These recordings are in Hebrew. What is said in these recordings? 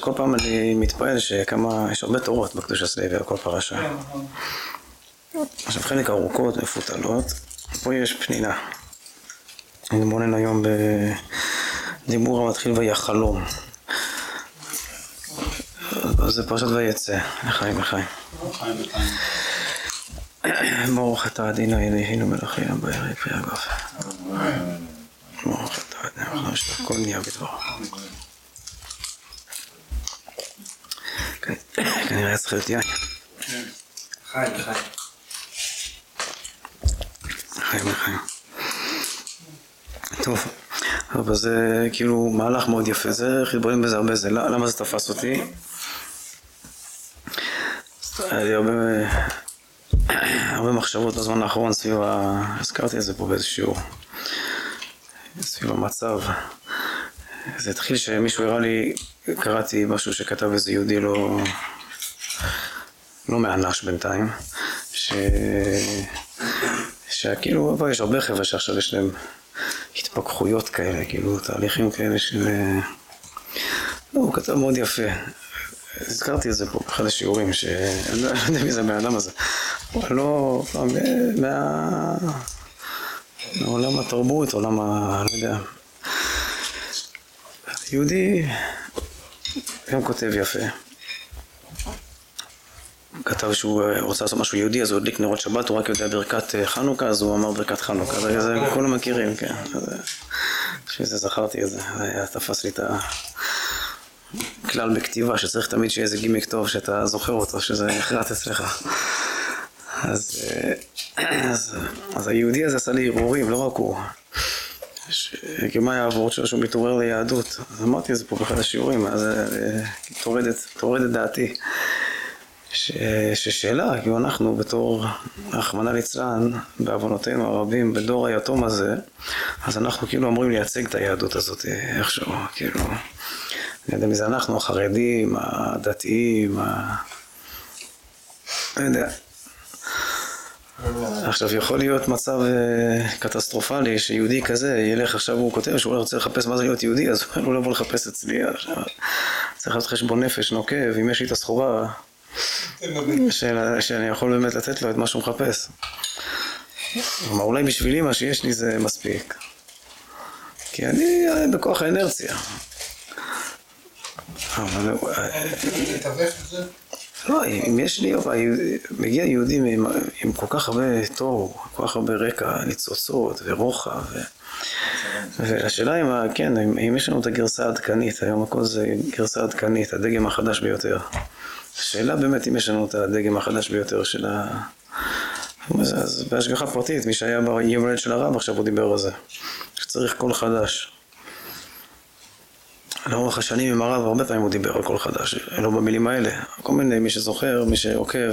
כל פעם אני מתפעל שכמה, יש הרבה תורות בקדוש הסלוי על כל פרשה. עכשיו חלק ארוכות, מפותלות, פה יש פנינה. אני מונן היום בדיבור המתחיל ויחלום. זה פרשת ויצא, לחיים לחיים. ברוך אתה אדינו אלוהינו מלך העולם בערב פרי הגוף. ברוך אתה אדינו, הכל נהיה בדברו. כנראה צריך להיות יין. חי, חי. חיים לחיים. טוב, אבל זה כאילו מהלך מאוד יפה, זה חיבורים בזה הרבה, זה, למה זה תפס אותי? היה לי הרבה, הרבה מחשבות בזמן האחרון סביב ה... הזכרתי את זה פה באיזה שיעור. סביב המצב. זה התחיל שמישהו הראה לי, קראתי משהו שכתב איזה יהודי לא... לא מאנש בינתיים, ש... שכאילו, אבל יש הרבה חבר'ה שעכשיו יש להם התפכחויות כאלה, כאילו תהליכים כאלה של... לא, הוא כתב מאוד יפה. הזכרתי את זה פה באחד השיעורים, שאני לא יודע מי זה הבן אדם הזה. אבל לא... מה... מעולם התרבות, עולם ה... לא יודע. יהודי גם כותב יפה. כתב שהוא רוצה לעשות משהו יהודי, אז הוא הדליק נרות שבת, הוא רק יודע ברכת חנוכה, אז הוא אמר ברכת חנוכה. זה כולם מכירים, כן. בשביל זה זכרתי את זה, זה תפס לי את הכלל בכתיבה, שצריך תמיד שיהיה איזה גימיק טוב שאתה זוכר אותו, שזה נחרט אצלך. אז, אז, אז היהודי הזה עשה לי הרהורים, לא רק הוא. מה שלו שהוא מתעורר ליהדות? אז אמרתי את זה פה באחד השיעורים, אז תורד את דעתי. ש... ששאלה, כאילו אנחנו בתור, רחמנא ליצלן, בעוונותינו הרבים, בדור היתום הזה, אז אנחנו כאילו אמורים לייצג את היהדות הזאת איכשהו, כאילו, אני יודע מי זה אנחנו, החרדים, הדתיים, ה... לא יודע. עכשיו יכול להיות מצב קטסטרופלי שיהודי כזה ילך עכשיו הוא כותב שהוא רוצה לחפש מה זה להיות יהודי אז הוא לא יבוא לחפש אצלי עכשיו צריך לעשות חשבון נפש נוקב אם יש לי את הסחורה שאני יכול באמת לתת לו את מה שהוא מחפש. כלומר, אולי בשבילי מה שיש לי זה מספיק. כי אני בכוח האנרציה. אבל... לא, אם יש לי, מגיע יהודים עם, עם כל כך הרבה תור, כל כך הרבה רקע, ניצוצות ורוחב. ו... והשאלה אם, כן, אם יש לנו את הגרסה העדכנית, היום הכל זה גרסה עדכנית, הדגם החדש ביותר. השאלה באמת אם יש לנו את הדגם החדש ביותר של ה... אז בהשגחה פרטית, מי שהיה ביום הולדת של הרב עכשיו הוא דיבר על זה, שצריך קול חדש. לאורך השנים עם הרב הרבה פעמים הוא דיבר על קול חדש, לא במילים האלה, כל מיני, מי שזוכר, מי שעוקב,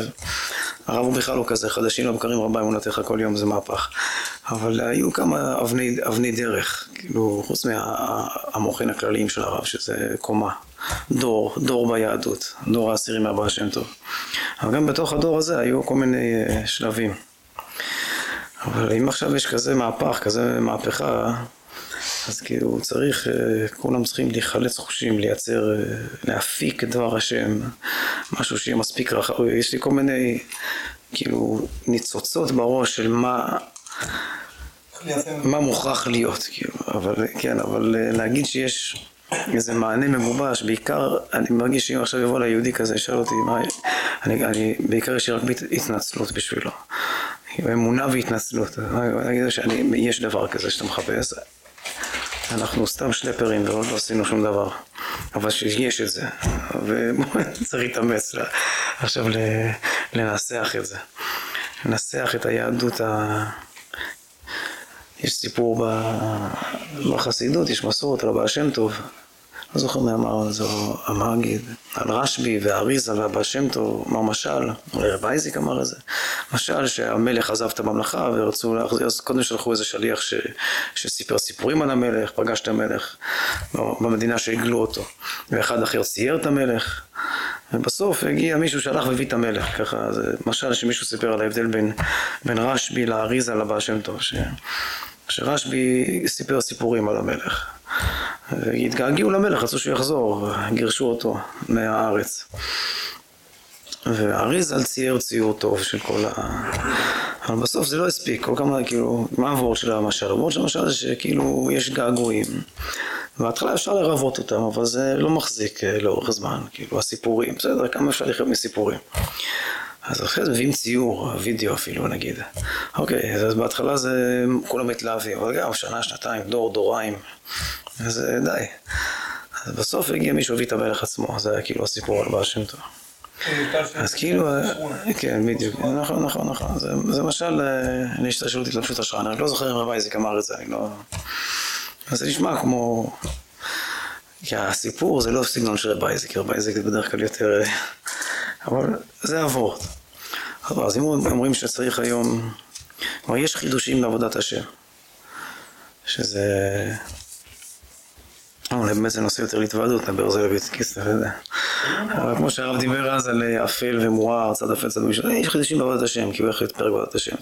הרב הוא בכלל לא כזה, חדשים לבקרים רבה אמונתך כל יום זה מהפך, אבל היו כמה אבני, אבני דרך, כאילו חוץ מהמוחין הכלליים של הרב, שזה קומה, דור, דור ביהדות, דור העשירי מהבעל שם טוב, אבל גם בתוך הדור הזה היו כל מיני שלבים, אבל אם עכשיו יש כזה מהפך, כזה מהפכה אז כאילו צריך, כולם צריכים להיחלץ חושים, לייצר, להפיק את דבר השם, משהו שיהיה מספיק רחב, יש לי כל מיני כאילו ניצוצות בראש של מה, מה מוכרח להיות, כאילו, אבל כן, אבל להגיד שיש איזה מענה מגובש, בעיקר אני מרגיש שאם עכשיו יבוא ליהודי כזה, ישאל אותי מה, אני, אני בעיקר יש לי רק התנצלות בשבילו, אמונה והתנצלות, אני אגיד שיש דבר כזה שאתה מחפש אנחנו סתם שלפרים ועוד לא עשינו שום דבר אבל שיש את זה וצריך להתאמץ עכשיו לנסח את זה. לנסח את היהדות ה... יש סיפור בחסידות, יש מסורת על הבעל שם טוב לא זוכר מי אמר על זה, המגיד, על רשב"י והאריזה והבעל שם טוב, אמר משל, רב אייזיק אמר את זה, משל שהמלך עזב את הממלכה ורצו להחזיר, אז קודם שלחו איזה שליח ש, שסיפר סיפורים על המלך, פגש את המלך במדינה שהגלו אותו, ואחד אחר צייר את המלך, ובסוף הגיע מישהו שהלך והביא את המלך, ככה, זה משל שמישהו סיפר על ההבדל בין, בין רשב"י לאריזה לבעל שם טוב, ש, שרשב"י סיפר סיפורים על המלך. והתגעגעו למלך, רצו שהוא יחזור, גירשו אותו מהארץ. ואריזל צייר ציור טוב של כל ה... אבל בסוף זה לא הספיק, כל כמה, כאילו, מה הוורד של המשל? הוורד של המשל זה שכאילו יש געגועים. בהתחלה אפשר לרבות אותם, אבל זה לא מחזיק אה, לאורך זמן, כאילו הסיפורים, בסדר, כמה אפשר לחיות מסיפורים. אז אחרי זה מביאים ציור, וידאו אפילו נגיד. אוקיי, אז בהתחלה זה כולם מתלהבים, אבל גם שנה, שנתיים, דור, דוריים, אז אה, די. אז בסוף הגיע מישהו והביא את המלך עצמו, זה היה כאילו הסיפור על בעל שם טוב. אז כאילו, אה, כן, בדיוק, נכון, נכון, נכון, זה משל להשתלשלות התלבשות השראה, אני לא זוכר אם רבי איזיק אמר את זה, אני לא... אז זה נשמע כמו... כי הסיפור זה לא סגנון של רבי איזיק זה בדרך כלל יותר... אבל זה אבות. אז אם אומרים שצריך היום... כלומר, יש חידושים בעבודת השם. שזה... אולי באמת זה נושא יותר להתוועדות, נדבר על זה בבית כסף, לא יודע. אבל כמו שהרב דיבר אז על אפל ומואר, צד אפל, צד משנה, יש חידושים בעבודת השם, כי הוא להיות פרק בעבודת השם,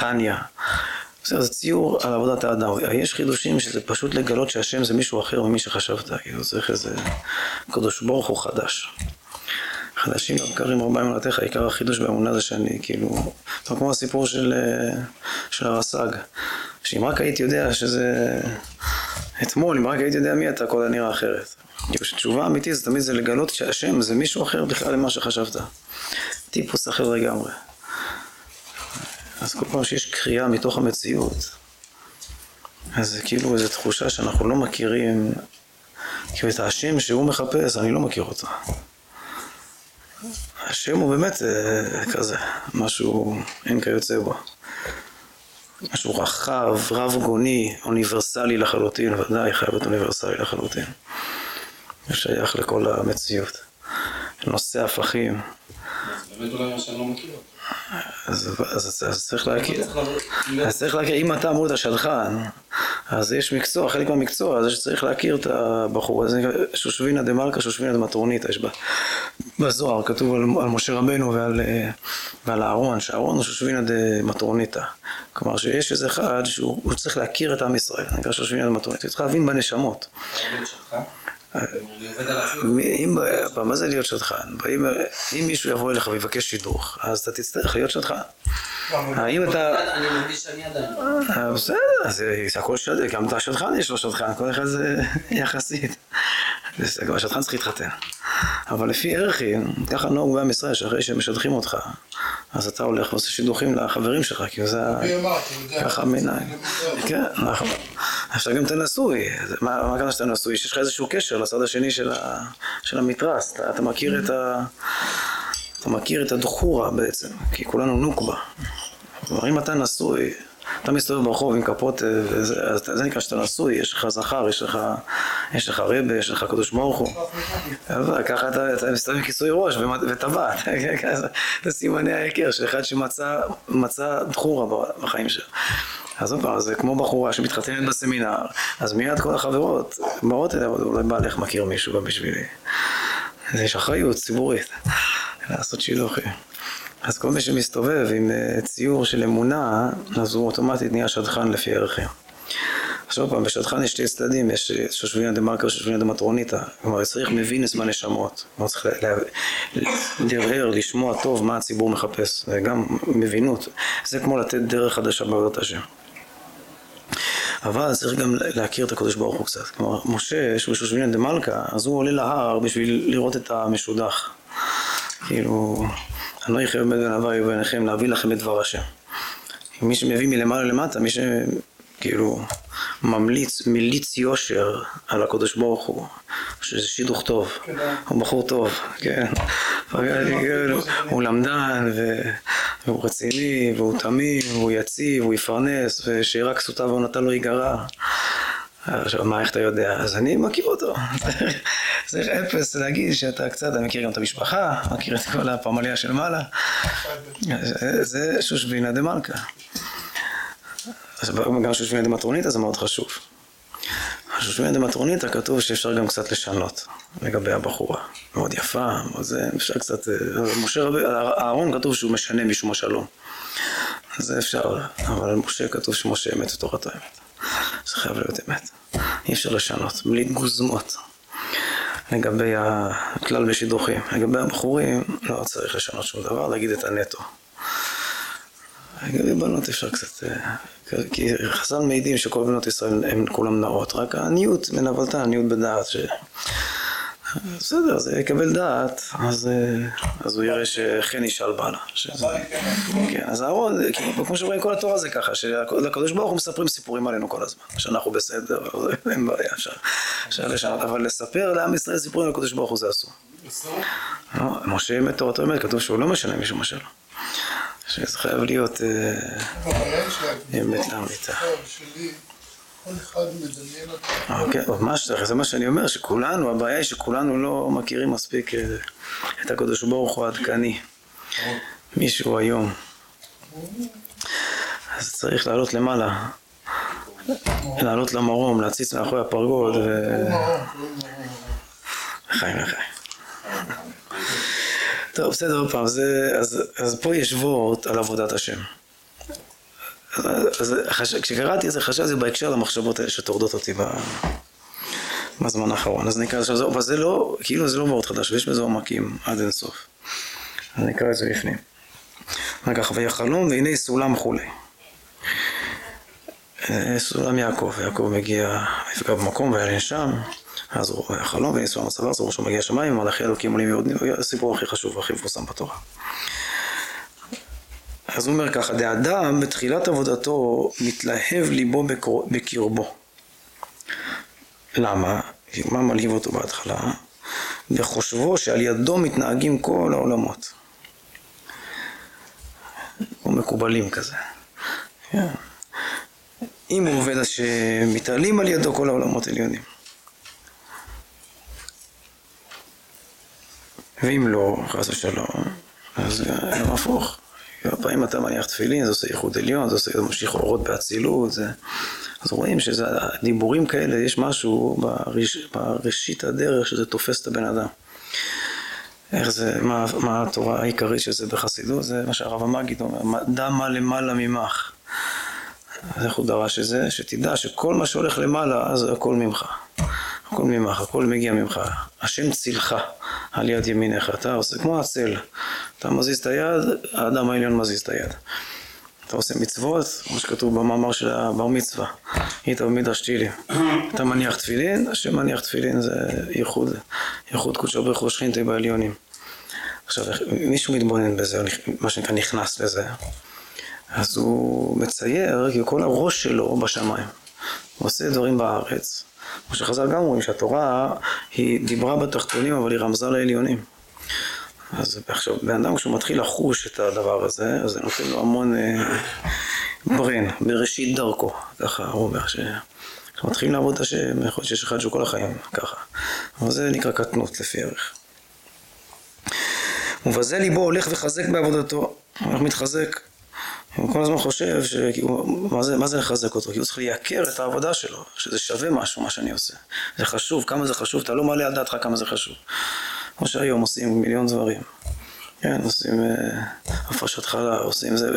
טניה. בסדר, זה ציור על עבודת האדם. יש חידושים שזה פשוט לגלות שהשם זה מישהו אחר ממי שחשבת, כאילו צריך איזה קדוש ברוך הוא חדש. חדשים לבקרים ארבעים מלאכתך, עיקר החידוש באמונה זה שאני כאילו, כמו הסיפור של, של הרס"ג, שאם רק הייתי יודע שזה אתמול, אם רק הייתי יודע מי אתה, הכל נראה אחרת. כאילו שתשובה אמיתית זה תמיד זה לגלות שהשם זה מישהו אחר בכלל ממה שחשבת. טיפוס אחר לגמרי. אז כל פעם שיש קריאה מתוך המציאות, אז זה כאילו איזו תחושה שאנחנו לא מכירים, כאילו את השם שהוא מחפש, אני לא מכיר אותו. השם הוא באמת אה, כזה, משהו אין כיוצא בו. משהו רחב, רב גוני, אוניברסלי לחלוטין, ודאי חייב להיות אוניברסלי לחלוטין. שייך לכל המציאות. נושא הפכים. באמת אולי מה שאני לא מכיר. אז, אז, אז צריך להכיר, אז צריך להכיר, אם אתה אמור את השדכן, אז יש מקצוע, חלק מהמקצוע זה שצריך להכיר את הבחור, הזה, שושבינה דה מלכה, שושבינה דה מטרוניתא, יש בזוהר, כתוב על, על משה רבנו ועל, ועל אהרון, שאהרון הוא שושבינה דה מטרוניתא, כלומר שיש איזה אחד שהוא צריך להכיר את עם ישראל, נקרא שושבינה דה מטרוניתא, הוא צריך להבין בנשמות. אם, מה זה להיות שדכן? אם מישהו יבוא אליך ויבקש שידוך, אז אתה תצטרך להיות שדכן. האם אתה... אני מרגיש שאני אדם. אה, בסדר, זה הכל שדכן, גם את השדכן יש לו שדכן, כל אחד זה יחסית. גם השדכן צריך להתחתן. אבל לפי ערכים, ככה נהוג בעם ישראל, שאחרי שהם משדכים אותך, אז אתה הולך ועושה שידוכים לחברים שלך, כי זה ככה מנהל. כן, נכון. עכשיו גם אתה נשוי, מה הכוונה שאתה נשוי? יש לך איזשהו קשר לצד השני של המתרס, אתה מכיר את ה... אתה מכיר את הדחורה בעצם, כי כולנו נוקבה. כלומר, אם אתה נשוי, אתה מסתובב ברחוב עם כפות, וזה, אז זה נקרא שאתה נשוי, יש לך זכר, יש לך, יש לך רבה, יש לך קדוש ברוך הוא. ככה אתה, אתה מסתובב עם כיסוי ראש וטבעת, זה סימני ההיכר של אחד שמצא דחורה בחיים שלו. אז עוד פעם, זה כמו בחורה שמתחתנת בסמינר, אז מיד כל החברות באות אליה, אולי בעלך מכיר מישהו גם בשבילי. יש אחריות ציבורית לעשות שילוחים. אז כל מי שמסתובב עם ציור של אמונה, אז הוא אוטומטית נהיה שדכן לפי ערכים. עכשיו פעם, בשדכן יש שתי צדדים, יש שושבינה דה מרקר ושושבינה דה מטרוניתא. כלומר, צריך מבינס בנשמות. כלומר, צריך לרהר, לשמוע טוב מה הציבור מחפש. זה גם מבינות. זה כמו לתת דרך חדשה בעבודת השם. אבל צריך גם להכיר את הקדוש ברוך הוא קצת. כלומר, משה, שהוא שושבינה דה מלכה, אז הוא עולה להר בשביל לראות את המשודח. כאילו, אני לא יחייב בין אהבה ובעיניכם להביא לכם את דבר השם. מי שמביא מלמעלה למטה, מי שכאילו ממליץ, מליץ יושר על הקדוש ברוך הוא, שזה שידוך טוב, הוא בחור טוב, כן, הוא למדן והוא רציני והוא תמים והוא יציב, הוא יפרנס ושרק כסותיו ועונתה לא ייגרע עכשיו, מה, איך אתה יודע? אז אני מכיר אותו. צריך אפס להגיד שאתה קצת, אתה מכיר גם את המשפחה, מכיר את כל הפמליה של מעלה. זה שושבינה דה מלכה. גם שושבינה דה מטרוניתא זה מאוד חשוב. שושבינה דה מטרוניתא כתוב שאפשר גם קצת לשנות לגבי הבחורה. מאוד יפה, זה, אפשר קצת... משה רבי, אהרון כתוב שהוא משנה משום השלום. זה אפשר, אבל משה כתוב שמשה אמת ותורת האמת. זה חייב להיות אמת. אי אפשר לשנות, בלי גוזמות. לגבי הכלל בשידוכים, לגבי הבחורים לא צריך לשנות שום דבר, להגיד את הנטו. לגבי בנות אפשר קצת, אה, כי חז"ל מעידים שכל בנות ישראל הן כולם נאות, רק העניות מנבלתה, עניות בדעת, ש... בסדר, אז יקבל דעת, אז, אה, אז הוא יראה שחן ישאל בעלה. שזה... כן, אז אהרון, כמו שרואים כל התורה זה ככה, שלקדוש ברוך הוא מספרים סיפורים עלינו כל הזמן, שאנחנו בסדר, אין בעיה, אפשר, אפשר לשנות, אבל לספר לעם ישראל סיפורים על הקדוש ברוך הוא זה אסור. לא, משה אמת תורתו אמת, כתוב שהוא לא משנה מישהו משל. שזה חייב להיות אמת לאמיתה. כל אחד מדמיין אותו. ממש, זה מה שאני אומר, שכולנו, הבעיה היא שכולנו לא מכירים מספיק אה, את הקדוש ברוך הוא העדכני. מישהו היום. אז צריך לעלות למעלה. לעלות למרום, להציץ מאחורי הפרגוד ו... חיים וחיים. טוב, בסדר, עוד פעם, אז פה יש וורט על עבודת השם. אז כשקראתי את זה חשבתי בהקשר למחשבות האלה שטורדות אותי בזמן האחרון. אז נקרא לזה, אבל זה לא, כאילו זה לא מאוד חדש, ויש בזה עומקים עד אינסוף. אז נקרא את זה בפנים. אחר כך, ויחלום והנה סולם כולי. אה, סולם יעקב, יעקב מגיע, יפגע במקום וילן שם, אז הוא רואה חלום והנה סולם הסבר, אז הוא מגיע שמיים, מלאכי אלוקים עולים ויורדים, הסיפור הכי חשוב והכי מפורסם בתורה. אז הוא אומר ככה, דאדם בתחילת עבודתו מתלהב ליבו בקרבו. למה? מה מלהיב אותו בהתחלה? בחושבו שעל ידו מתנהגים כל העולמות. או מקובלים כזה. כן. אם הוא עובד השם, מתעלים על ידו כל העולמות עליונים. ואם לא, חס ושלום, אז גם הפוך. פעמים אתה מניח תפילין, זה עושה ייחוד עליון, זה עושה ממשיך אורות באצילות, זה... אז רואים שזה, דיבורים כאלה, יש משהו בראש, בראשית הדרך שזה תופס את הבן אדם. איך זה, מה, מה התורה העיקרית של זה בחסידות, זה מה שהרב המגיד אומר, דע מה למעלה ממך. אז איך הוא דרש את זה? שתדע שכל מה שהולך למעלה, אז הכל ממך. הכל ממך, הכל מגיע ממך. השם צילך על יד ימינך. אתה עושה כמו הצל. אתה מזיז את היד, האדם העליון מזיז את היד. אתה עושה מצוות, כמו שכתוב במאמר של הבר מצווה, היית במדרש תהילים. אתה מניח תפילין, השם מניח תפילין זה ייחוד, ייחוד קודשו ברוך הוא שכינתי בעליונים. עכשיו, מישהו מתבונן בזה, מה שנקרא נכנס לזה, אז הוא מצייר, כי כל הראש שלו בשמיים. הוא עושה דברים בארץ. כמו שחז"ל גם אומרים שהתורה היא דיברה בתחתונים אבל היא רמזה לעליונים. אז עכשיו, בן אדם כשהוא מתחיל לחוש את הדבר הזה, אז זה נותן לו המון אה, ברן, בראשית דרכו, ככה הוא אומר, כשמתחילים לעבוד את השם, יכול להיות שיש אחד שהוא כל החיים ככה. אבל זה נקרא קטנות לפי ערך. ובזה ליבו הולך וחזק בעבודתו, הולך מתחזק. הוא כל הזמן חושב, שכאילו, מה זה, מה זה לחזק אותו? כי הוא צריך לייקר את העבודה שלו, שזה שווה משהו, מה שאני עושה. זה חשוב, כמה זה חשוב, אתה לא מעלה על דעתך כמה זה חשוב. כמו שהיום עושים מיליון דברים. כן, עושים אה, הפרשת חלה, עושים זה,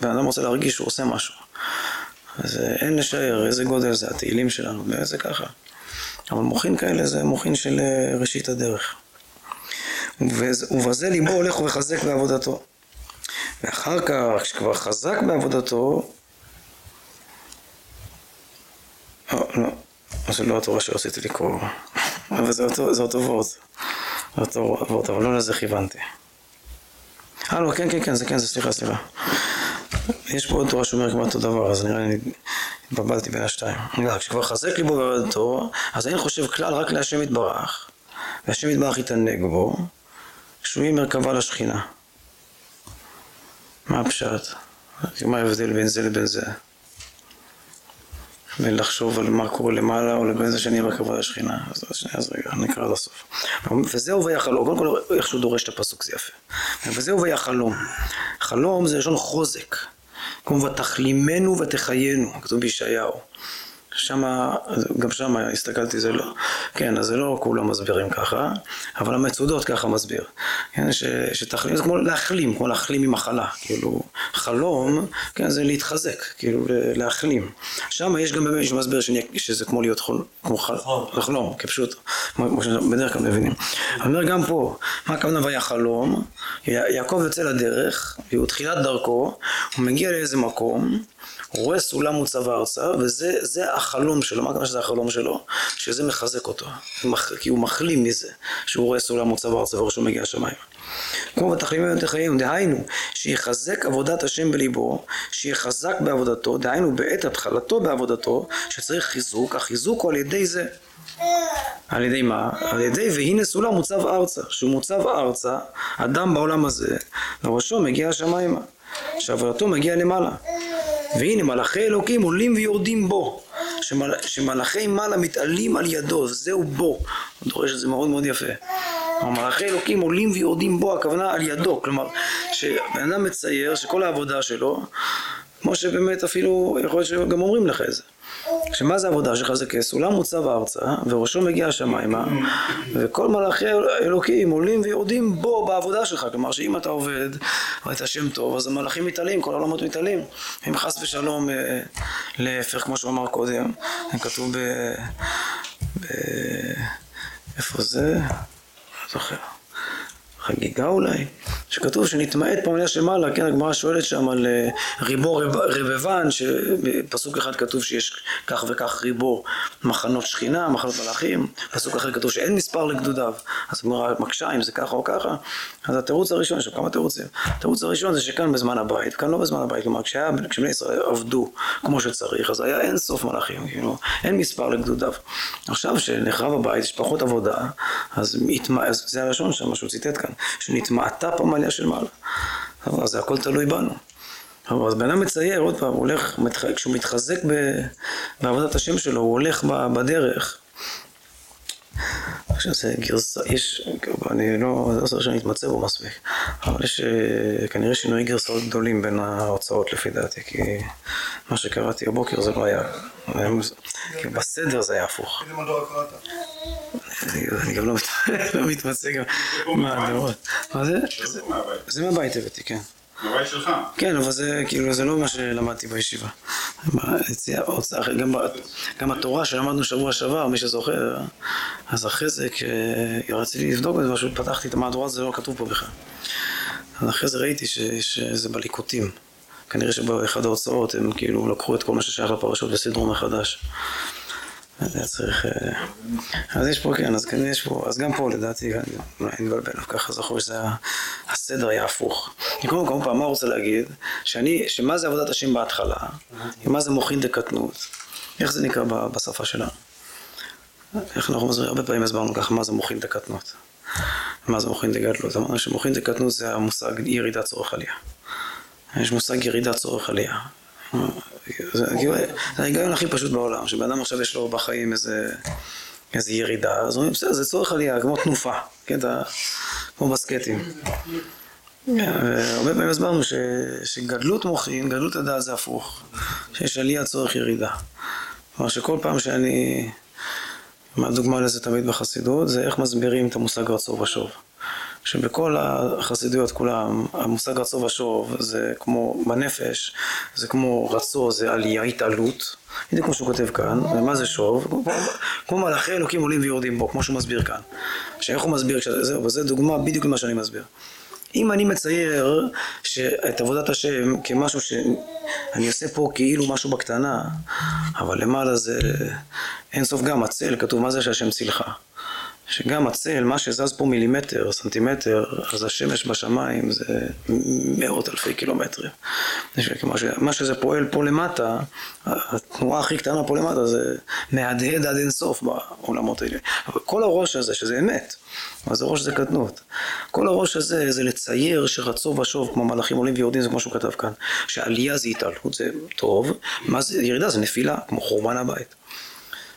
בן אדם רוצה להרגיש שהוא עושה משהו. אז אה, אין לשער איזה גודל זה התהילים שלנו, זה ככה. אבל מוחין כאלה זה מוחין של אה, ראשית הדרך. ובזה ליבו הולך ומחזק בעבודתו. ואחר כך, כשכבר חזק בעבודתו, לא, לא, זה לא התורה שרציתי לקרוא, אבל זה אותו, זה אותו וורט, זה אותו וורט, אבל לא לזה כיוונתי. אה, לא, כן, כן, כן, זה כן, זה סליחה, סליחה. יש פה עוד תורה שאומר כמעט אותו דבר, אז נראה לי התבלבלתי בין השתיים. כשכבר חזק ליבו בעבודתו, אז אין חושב כלל רק להשם יתברך, והשם יתברך יתענג בו, שהוא יהיה מרכבה לשכינה. מה הפשט? מה ההבדל בין זה לבין זה? בין לחשוב על מה קורה למעלה או לבין זה שאני בכבוד השכינה. אז, אז רגע, נקרא עד הסוף. וזהו ויחלום, קודם כל איך שהוא דורש את הפסוק זה יפה. וזהו ויחלום. חלום זה לשון חוזק. כמו ותחלימנו ותחיינו, כתוב בישעיהו. שמה, גם שם הסתכלתי, זה לא, כן, אז זה לא כולם מסבירים ככה, אבל המצודות ככה מסביר. כן, ש, שתחלים, זה כמו להחלים, כמו להחלים ממחלה, כאילו, חלום, כן, זה להתחזק, כאילו, להחלים. שם יש גם באמת מישהו מסביר שזה כמו להיות חול, כמו חלום, כפשוט, כמו שבדרך כלל מבינים. אני אומר גם פה, מה הכוונה והיה חלום? יעקב יוצא לדרך, והוא תחילת דרכו, הוא מגיע לאיזה מקום, רואה סולם מוצב ארצה, וזה החלום שלו, מה הכוונה שזה החלום שלו? שזה מחזק אותו, כי הוא מחלים מזה, שהוא רואה סולם מוצב ארצה וראשו מגיע השמיים. כמו בתחלימים ותחיים, דהיינו, שיחזק עבודת השם בליבו, שיחזק בעבודתו, דהיינו בעת התחלתו בעבודתו, שצריך חיזוק, החיזוק הוא על ידי זה. על ידי מה? על ידי והנה סולם מוצב ארצה, שהוא מוצב ארצה, אדם בעולם הזה, וראשו מגיע השמיימה, שעבודתו מגיע למעלה. והנה מלאכי אלוקים עולים ויורדים בו, שמל... שמלאכי מעלה מתעלים על ידו, זהו בו, הוא דורש את זה מאוד מאוד יפה. מלאכי אלוקים עולים ויורדים בו, הכוונה על ידו, כלומר, שבן אדם מצייר שכל העבודה שלו, כמו שבאמת אפילו, יכול להיות שגם אומרים לך את זה. שמה זה עבודה שלך? זה כסולם מוצב ארצה, וראשו מגיע השמיימה, וכל מלאכי אלוקים עולים ויורדים בו בעבודה שלך. כלומר, שאם אתה עובד, ואת השם טוב, אז המלאכים מתעלים, כל העולמות מתעלים. אם חס ושלום, אה, להפך, כמו שהוא אמר קודם, כתוב ב... ב... איפה זה? לא זוכר. חגיגה אולי, שכתוב שנתמעט פה מילה שמעלה, כן, הגמרא שואלת שם על אה, ריבו רבבן, שבפסוק אחד כתוב שיש כך וכך ריבו מחנות שכינה, מחנות מלאכים, פסוק אחר כתוב שאין מספר לגדודיו, אז הגמרא מקשה אם זה ככה או ככה, אז התירוץ הראשון, יש כמה תירוצים, התירוץ הראשון זה שכאן בזמן הבית, כאן לא בזמן הבית, כלומר כשבני ישראל עבדו כמו שצריך, אז היה אין סוף מלאכים, כאילו, אין מספר לגדודיו. עכשיו שנחרב הבית, יש פחות עבודה, אז זה הראשון שם, מה שהוא ציטט כאן. שנטמעתה פה מעלייה של מעלה. אז זה הכל תלוי בנו. אז בן אדם מצייר, עוד פעם, הוא הולך, כשהוא מתחזק בעבודת השם שלו, הוא הולך בדרך. עכשיו זה גרסה, יש, אני לא, זה לא צריך שאני אתמצא בו מספיק, אבל יש אה, כנראה שינוי גרסאות גדולים בין ההוצאות לפי דעתי, כי מה שקראתי הבוקר זה לא היה, כי בסדר זה היה הפוך. איזה מדור קראת? אני גם לא, לא מתמצא גם. מה זה? זה מהבית הבאתי, כן. מהבית שלך. כן, אבל זה כאילו, זה לא מה שלמדתי בישיבה. גם התורה שלמדנו שבוע שעבר, מי שזוכר, אז אחרי זה, כשרציתי לבדוק בזה משהו, פתחתי את המהדורה, זה לא כתוב פה בכלל. אז אחרי זה ראיתי שזה בליקוטים. כנראה שבאחד ההוצאות הם כאילו לקחו את כל מה ששייך לפרשות וסידרו מחדש. היה צריך... אה, אז יש פה, כן, אז כן, יש פה, אז גם פה לדעתי, אולי אני מבלבל, ככה זכור שזה הסדר היה הפוך. קודם כל, פעם, מה רוצה להגיד? שאני, שמה זה עבודת השם בהתחלה, מה זה מוחין דקטנות, איך זה נקרא בשפה שלנו? איך אנחנו מסבירים, הרבה פעמים הסברנו ככה, מה זה מוחין דקטנות. מה זה מוחין דגדלות? אמרנו שמוחין דקטנות זה המושג ירידת צורך עלייה. יש מושג ירידת צורך עלייה. זה ההיגיון הכי פשוט בעולם, שבן אדם עכשיו יש לו בחיים איזה, איזה ירידה, אז אומרים, בסדר, זה צורך עלייה, כמו תנופה, כן, כמו בסקטים. הרבה פעמים הסברנו שגדלות מוחין, גדלות הדעת זה הפוך, שיש עלייה צורך ירידה. כלומר שכל פעם שאני, מה הדוגמה לזה תמיד בחסידות, זה איך מסבירים את המושג רצו ושוב. שבכל החסידויות כולם, המושג רצו ושוב זה כמו בנפש, זה כמו רצו זה עלייה, התעלות, בדיוק כמו שהוא כותב כאן, ומה זה שוב? כמו, כמו מלאכי אלוקים עולים ויורדים בו, כמו שהוא מסביר כאן. שאיך הוא מסביר, זהו, וזה דוגמה בדיוק למה שאני מסביר. אם אני מצייר את עבודת השם כמשהו שאני עושה פה כאילו משהו בקטנה, אבל למעלה זה אין סוף גם הצל, כתוב מה זה שהשם צילך. שגם הצל, מה שזז פה מילימטר, סנטימטר, אז השמש בשמיים זה מאות אלפי קילומטרים. מה שזה פועל פה למטה, התנועה הכי קטנה פה למטה זה מהדהד עד אינסוף בעולמות האלה. אבל כל הראש הזה, שזה אמת, אבל זה ראש זה קטנות. כל הראש הזה זה לצייר שרצו ושוב, כמו מלאכים עולים ויורדים, זה כמו שהוא כתב כאן. שעלייה זה התעלות, זה טוב, מה זה ירידה? זה נפילה, כמו חורבן הבית.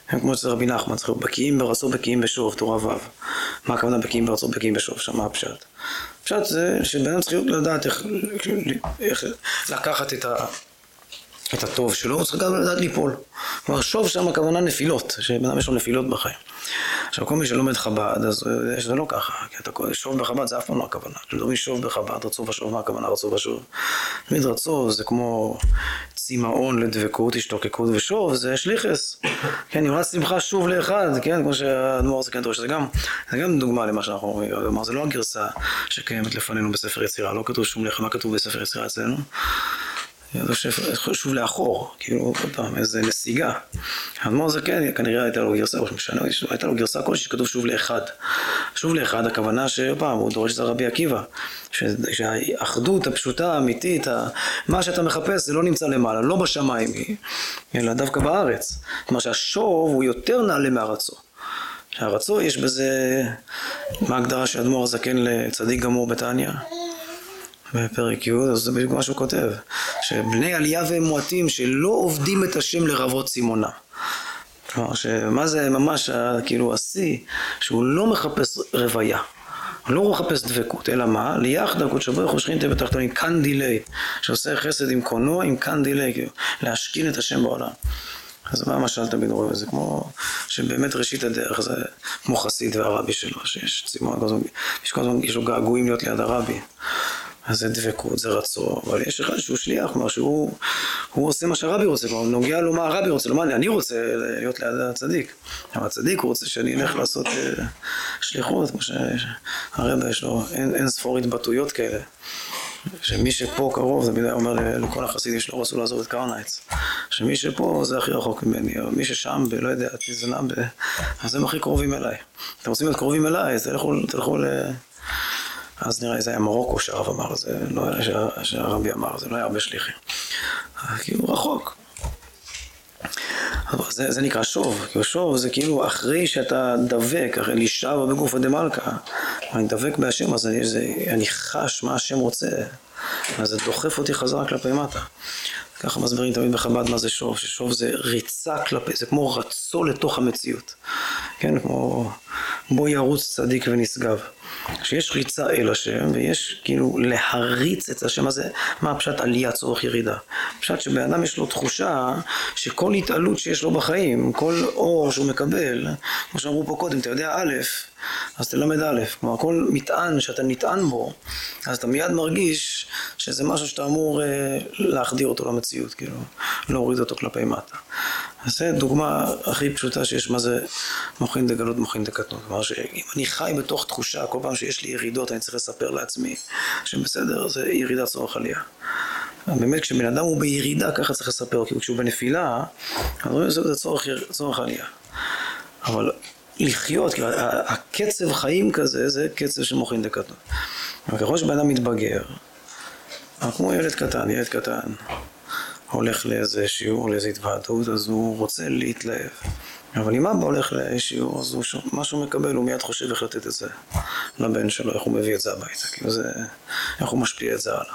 הם כמו שזה רבי נחמן, צריך בקיאים ברצו בקיאים בשוב, תורה ו'. מה הכוונה בקיאים ברצו בקיאים בשוב? שם מה הפשט? הפשט זה שבן אדם צריך לדעת איך, איך לקחת את, ה, את הטוב שלו, הוא צריך גם לדעת ליפול. כלומר, שוב שם הכוונה נפילות, שבן אדם יש לו נפילות בחיים. עכשיו, כל מי שלומד חב"ד, אז זה לא ככה, כי אתה שוב בחב"ד זה אף פעם לא הכוונה. כשמדברים שוב בחב"ד, רצו ושוב, מה הכוונה רצו ושוב? תמיד רצו זה כמו צמאון לדבקות, השתוקקות ושוב, זה שליחס. כן, יורד שמחה שוב לאחד, כן, כמו שהאדמו"ר זה כן דורש, זה גם, זה גם דוגמה למה שאנחנו אומרים, כלומר, זה לא הגרסה שקיימת לפנינו בספר יצירה, לא כתוב שום לך, מה כתוב בספר יצירה אצלנו? שוב לאחור, כאילו, עוד פעם, איזה נסיגה. האדמו"ר זה כן, כנראה הייתה לו גרסה, או משנה, הייתה לו גרסה כלשהי שכתוב שוב לאחד. שוב לאחד, הכוונה שפעם, הוא דורש את הרבי עקיבא. שהאחדות הפשוטה, האמיתית, מה שאתה מחפש זה לא נמצא למעלה, לא בשמיים היא, אלא דווקא בארץ. כלומר שהשוב הוא יותר נעלה מארצו. שהרצו יש בזה, מה ההגדרה של אדמו"ר הזקן לצדיק גמור בתניא? בפרק י', אז זה בדיוק מה שהוא כותב, שבני עלייה והם מועטים שלא עובדים את השם לרבות צימונה. כלומר, שמה זה ממש כאילו השיא, שהוא לא מחפש רוויה. לא מחפש דבקות, אלא מה? ליחדה קודשא ברוך הוא שכינתא בתחתונים, כאן דילי, שעושה חסד עם קונו, עם כאן דילי, כאילו, להשכין את השם בעולם. אז מה המשל תמיד רואים? זה כמו שבאמת ראשית הדרך זה כמו חסיד והרבי שלו, שיש צימון, יש כל הזמן, יש לו געגועים להיות ליד הרבי. אז זה דבקות, זה רצון, אבל יש אחד שהוא שליח, כלומר שהוא עושה מה שהרבי רוצה, כלומר נוגע לו מה הרבי רוצה, מה אני רוצה להיות ליד הצדיק, אבל הצדיק הוא רוצה שאני אלך לעשות uh, שליחות, כמו שהרבי יש לו אין, אין ספור התבטאויות כאלה, שמי שפה קרוב, זה בדיוק אומר לכל החסידים שלא רצו לעזוב את קרנייץ, שמי שפה זה הכי רחוק ממני, אבל מי ששם, לא יודע, תזנה, אז הם הכי קרובים אליי. אתם רוצים להיות קרובים אליי, אז תלכו, תלכו ל... אז נראה לי זה היה מרוקו שהרב אמר, זה לא היה שהרבי אמר, זה לא היה הרבה שליחים. כאילו רחוק. אבל זה, זה נקרא שוב, כי שוב זה כאילו אחרי שאתה דבק, אחרי לשאבה בגופא דמלכא, אני דבק בהשם, אז אני, זה, אני חש מה השם רוצה, אז זה דוחף אותי חזרה כלפי מטה. ככה מסבירים תמיד בחב"ד מה זה שוב, ששוב זה ריצה כלפי, זה כמו רצו לתוך המציאות, כן, כמו בו ירוץ צדיק ונשגב. שיש ריצה אל השם ויש כאילו להריץ את השם הזה, מה הפשט עלייה צורך ירידה? פשט שבן אדם יש לו תחושה שכל התעלות שיש לו בחיים, כל אור שהוא מקבל, כמו שאמרו פה קודם, אתה יודע א', אז תלמד א', כלומר כל מטען שאתה נטען בו, אז אתה מיד מרגיש שזה משהו שאתה אמור אה, להחדיר אותו למציאות, כאילו, להוריד אותו כלפי מטה. אז זו דוגמה הכי פשוטה שיש מה זה מוחין דגלות מוחין דקטנות. כלומר שאם אני חי בתוך תחושה, כל פעם שיש לי ירידות אני צריך לספר לעצמי שבסדר, זה ירידת צורך עלייה. באמת כשבן אדם הוא בירידה ככה צריך לספר, כי כשהוא בנפילה, אז שזה צורך, צורך עלייה. אבל לחיות, כאילו, הקצב חיים כזה, זה קצב של מוחין דקטנות. ככל שבן אדם מתבגר, כמו ילד קטן, ילד קטן. הולך לאיזה שיעור, לאיזה התוועדות, אז הוא רוצה להתלהב. אבל אם אבא הולך לשיעור, אז הוא, מה שהוא מקבל, הוא מיד חושב איך לתת את זה לבן שלו, איך הוא מביא את זה הביתה, כאילו זה, איך הוא משפיע את זה הלאה.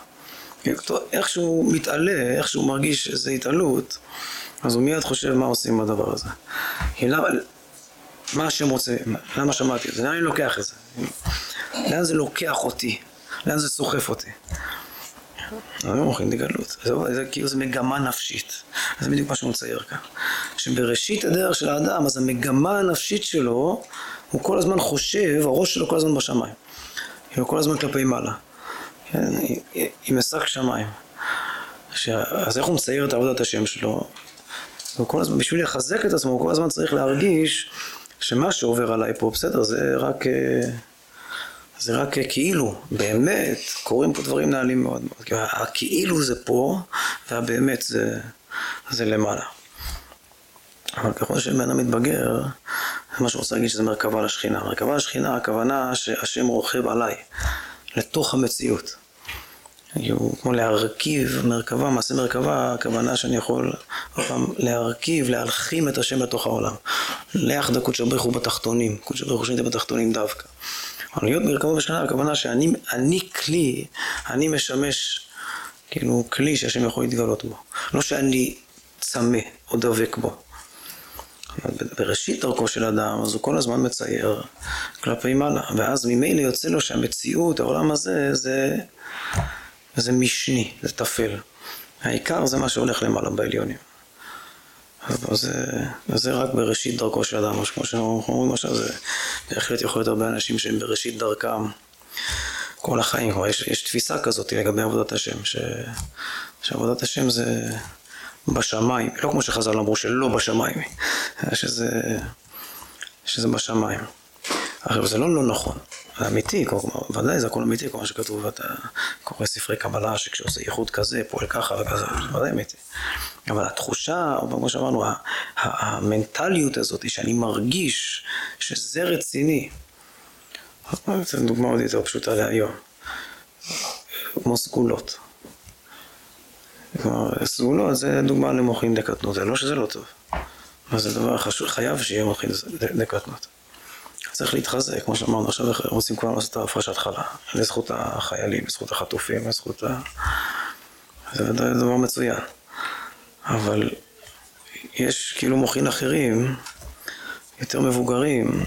כאילו, איך שהוא מתעלה, איך שהוא מרגיש איזו התעלות, אז הוא מיד חושב מה עושים עם הדבר הזה. למה, מה השם רוצה, למה שמעתי את זה, לאן אני לוקח את זה? לאן זה לוקח אותי? לאן זה סוחף אותי? לא מוחין דגלות, זה כאילו זה מגמה נפשית, זה בדיוק מה שהוא מצייר כאן, שבראשית הדרך של האדם, אז המגמה הנפשית שלו, הוא כל הזמן חושב, הראש שלו כל הזמן בשמיים, הוא כל הזמן כלפי מעלה, כן, עם משק שמיים, אז איך הוא מצייר את עבודת השם שלו? הוא כל הזמן, בשביל לחזק את עצמו, הוא כל הזמן צריך להרגיש שמה שעובר עליי פה, בסדר, זה רק... זה רק כאילו, באמת, קורים פה דברים נעלים מאוד מאוד. הכאילו זה פה, והבאמת זה, זה למעלה. אבל ככל שבן אדם מתבגר, זה מה שרוצה להגיד שזה מרכבה לשכינה. מרכבה לשכינה, הכוונה שהשם רוכב עליי, לתוך המציאות. הוא כמו להרכיב מרכבה, מעשה מרכבה, הכוונה שאני יכול להרכיב, להלחים את השם לתוך העולם. ליחד הקודשא בריך הוא בתחתונים, קודשא בריך הוא שניתן בתחתונים דווקא. להיות מרכבו בשכינה, הכוונה שאני אני כלי, אני משמש כאילו כלי שהשם יכול להתגלות בו. לא שאני צמא או דבק בו. בראשית דרכו של אדם, אז הוא כל הזמן מצייר כלפי מעלה, ואז ממילא יוצא לו שהמציאות, העולם הזה, זה, זה משני, זה טפל. העיקר זה מה שהולך למעלה בעליונים. אבל זה, זה רק בראשית דרכו של אדם, כמו שאנחנו אומרים עכשיו, זה בהחלט יכול להיות הרבה אנשים שהם בראשית דרכם כל החיים, כלומר יש, יש תפיסה כזאת לגבי עבודת השם, ש, שעבודת השם זה בשמיים, לא כמו שחז"ל אמרו שלא בשמיים, שזה, שזה בשמיים. עכשיו זה לא לא נכון, זה אמיתי, ודאי זה הכל אמיתי, כמו שכתוב, ואתה קורא ספרי קבלה שכשעושה ייחוד כזה, פועל ככה וכזה, זה ודאי אמיתי. אבל התחושה, כמו שאמרנו, המנטליות הזאת, שאני מרגיש שזה רציני, זו דוגמה עוד יותר פשוטה להיום, כמו סגולות. סגולות זה דוגמה למוחין דקטנות, זה לא שזה לא טוב. אבל זה דבר חשוב, חייב שיהיה מוחין דקטנות. צריך להתחזק, כמו שאמרנו, עכשיו רוצים כבר לעשות את ההפרשת חלה, לזכות החיילים, לזכות החטופים, לזכות ה... זה דבר מצוין. אבל יש כאילו מוחין אחרים, יותר מבוגרים,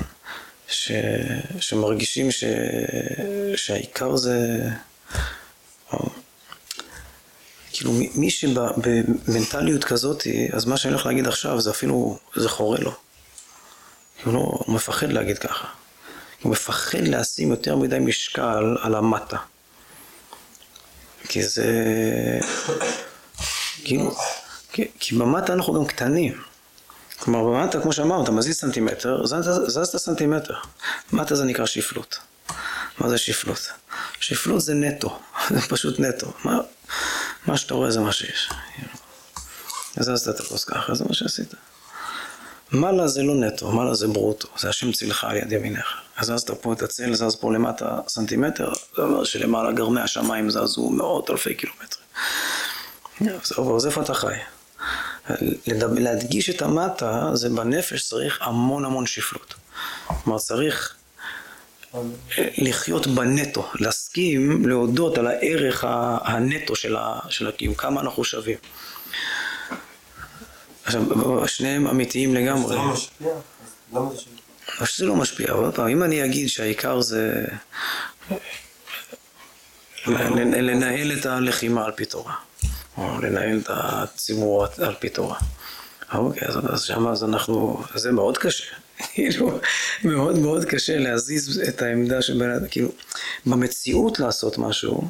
ש... שמרגישים ש... שהעיקר זה... כאילו מי שבמנטליות כזאת, אז מה שאני הולך להגיד עכשיו זה אפילו, זה חורה לו. הוא לא, הוא מפחד להגיד ככה. הוא מפחד לשים יותר מדי משקל על המטה. כי זה... כאילו... כי, כי במטה אנחנו גם קטנים. כלומר במטה, כמו שאמרנו, אתה מזיז סנטימטר, זזת סנטימטר. מטה זה נקרא שפלות. מה זה שפלות? שפלות זה נטו, זה פשוט נטו. מה, מה שאתה רואה זה מה שיש. זזת את הכוס ככה, זה מה שעשית. מעלה זה לא נטו, מעלה זה ברוטו, זה השם צילך על יד ימינך. אז זזת פה את הצל, זז פה למטה סנטימטר, זה אומר שלמעלה גרמי השמיים זזו מאות אלפי קילומטרים. אז איפה אתה חי? להדגיש את המטה, זה בנפש צריך המון המון שפלות. כלומר צריך לחיות בנטו, להסכים להודות על הערך הנטו של הקיום, כמה אנחנו שווים. עכשיו, שניהם אמיתיים לגמרי. זה לא משפיע? למה זה משפיע? שזה לא משפיע, אבל פעם, אם אני אגיד שהעיקר זה לנהל את הלחימה על פי תורה, או לנהל את הציבור על פי תורה. אוקיי, אז שם אז אנחנו, זה מאוד קשה. כאילו, מאוד מאוד קשה להזיז את העמדה של בן אדם, כאילו, במציאות לעשות משהו,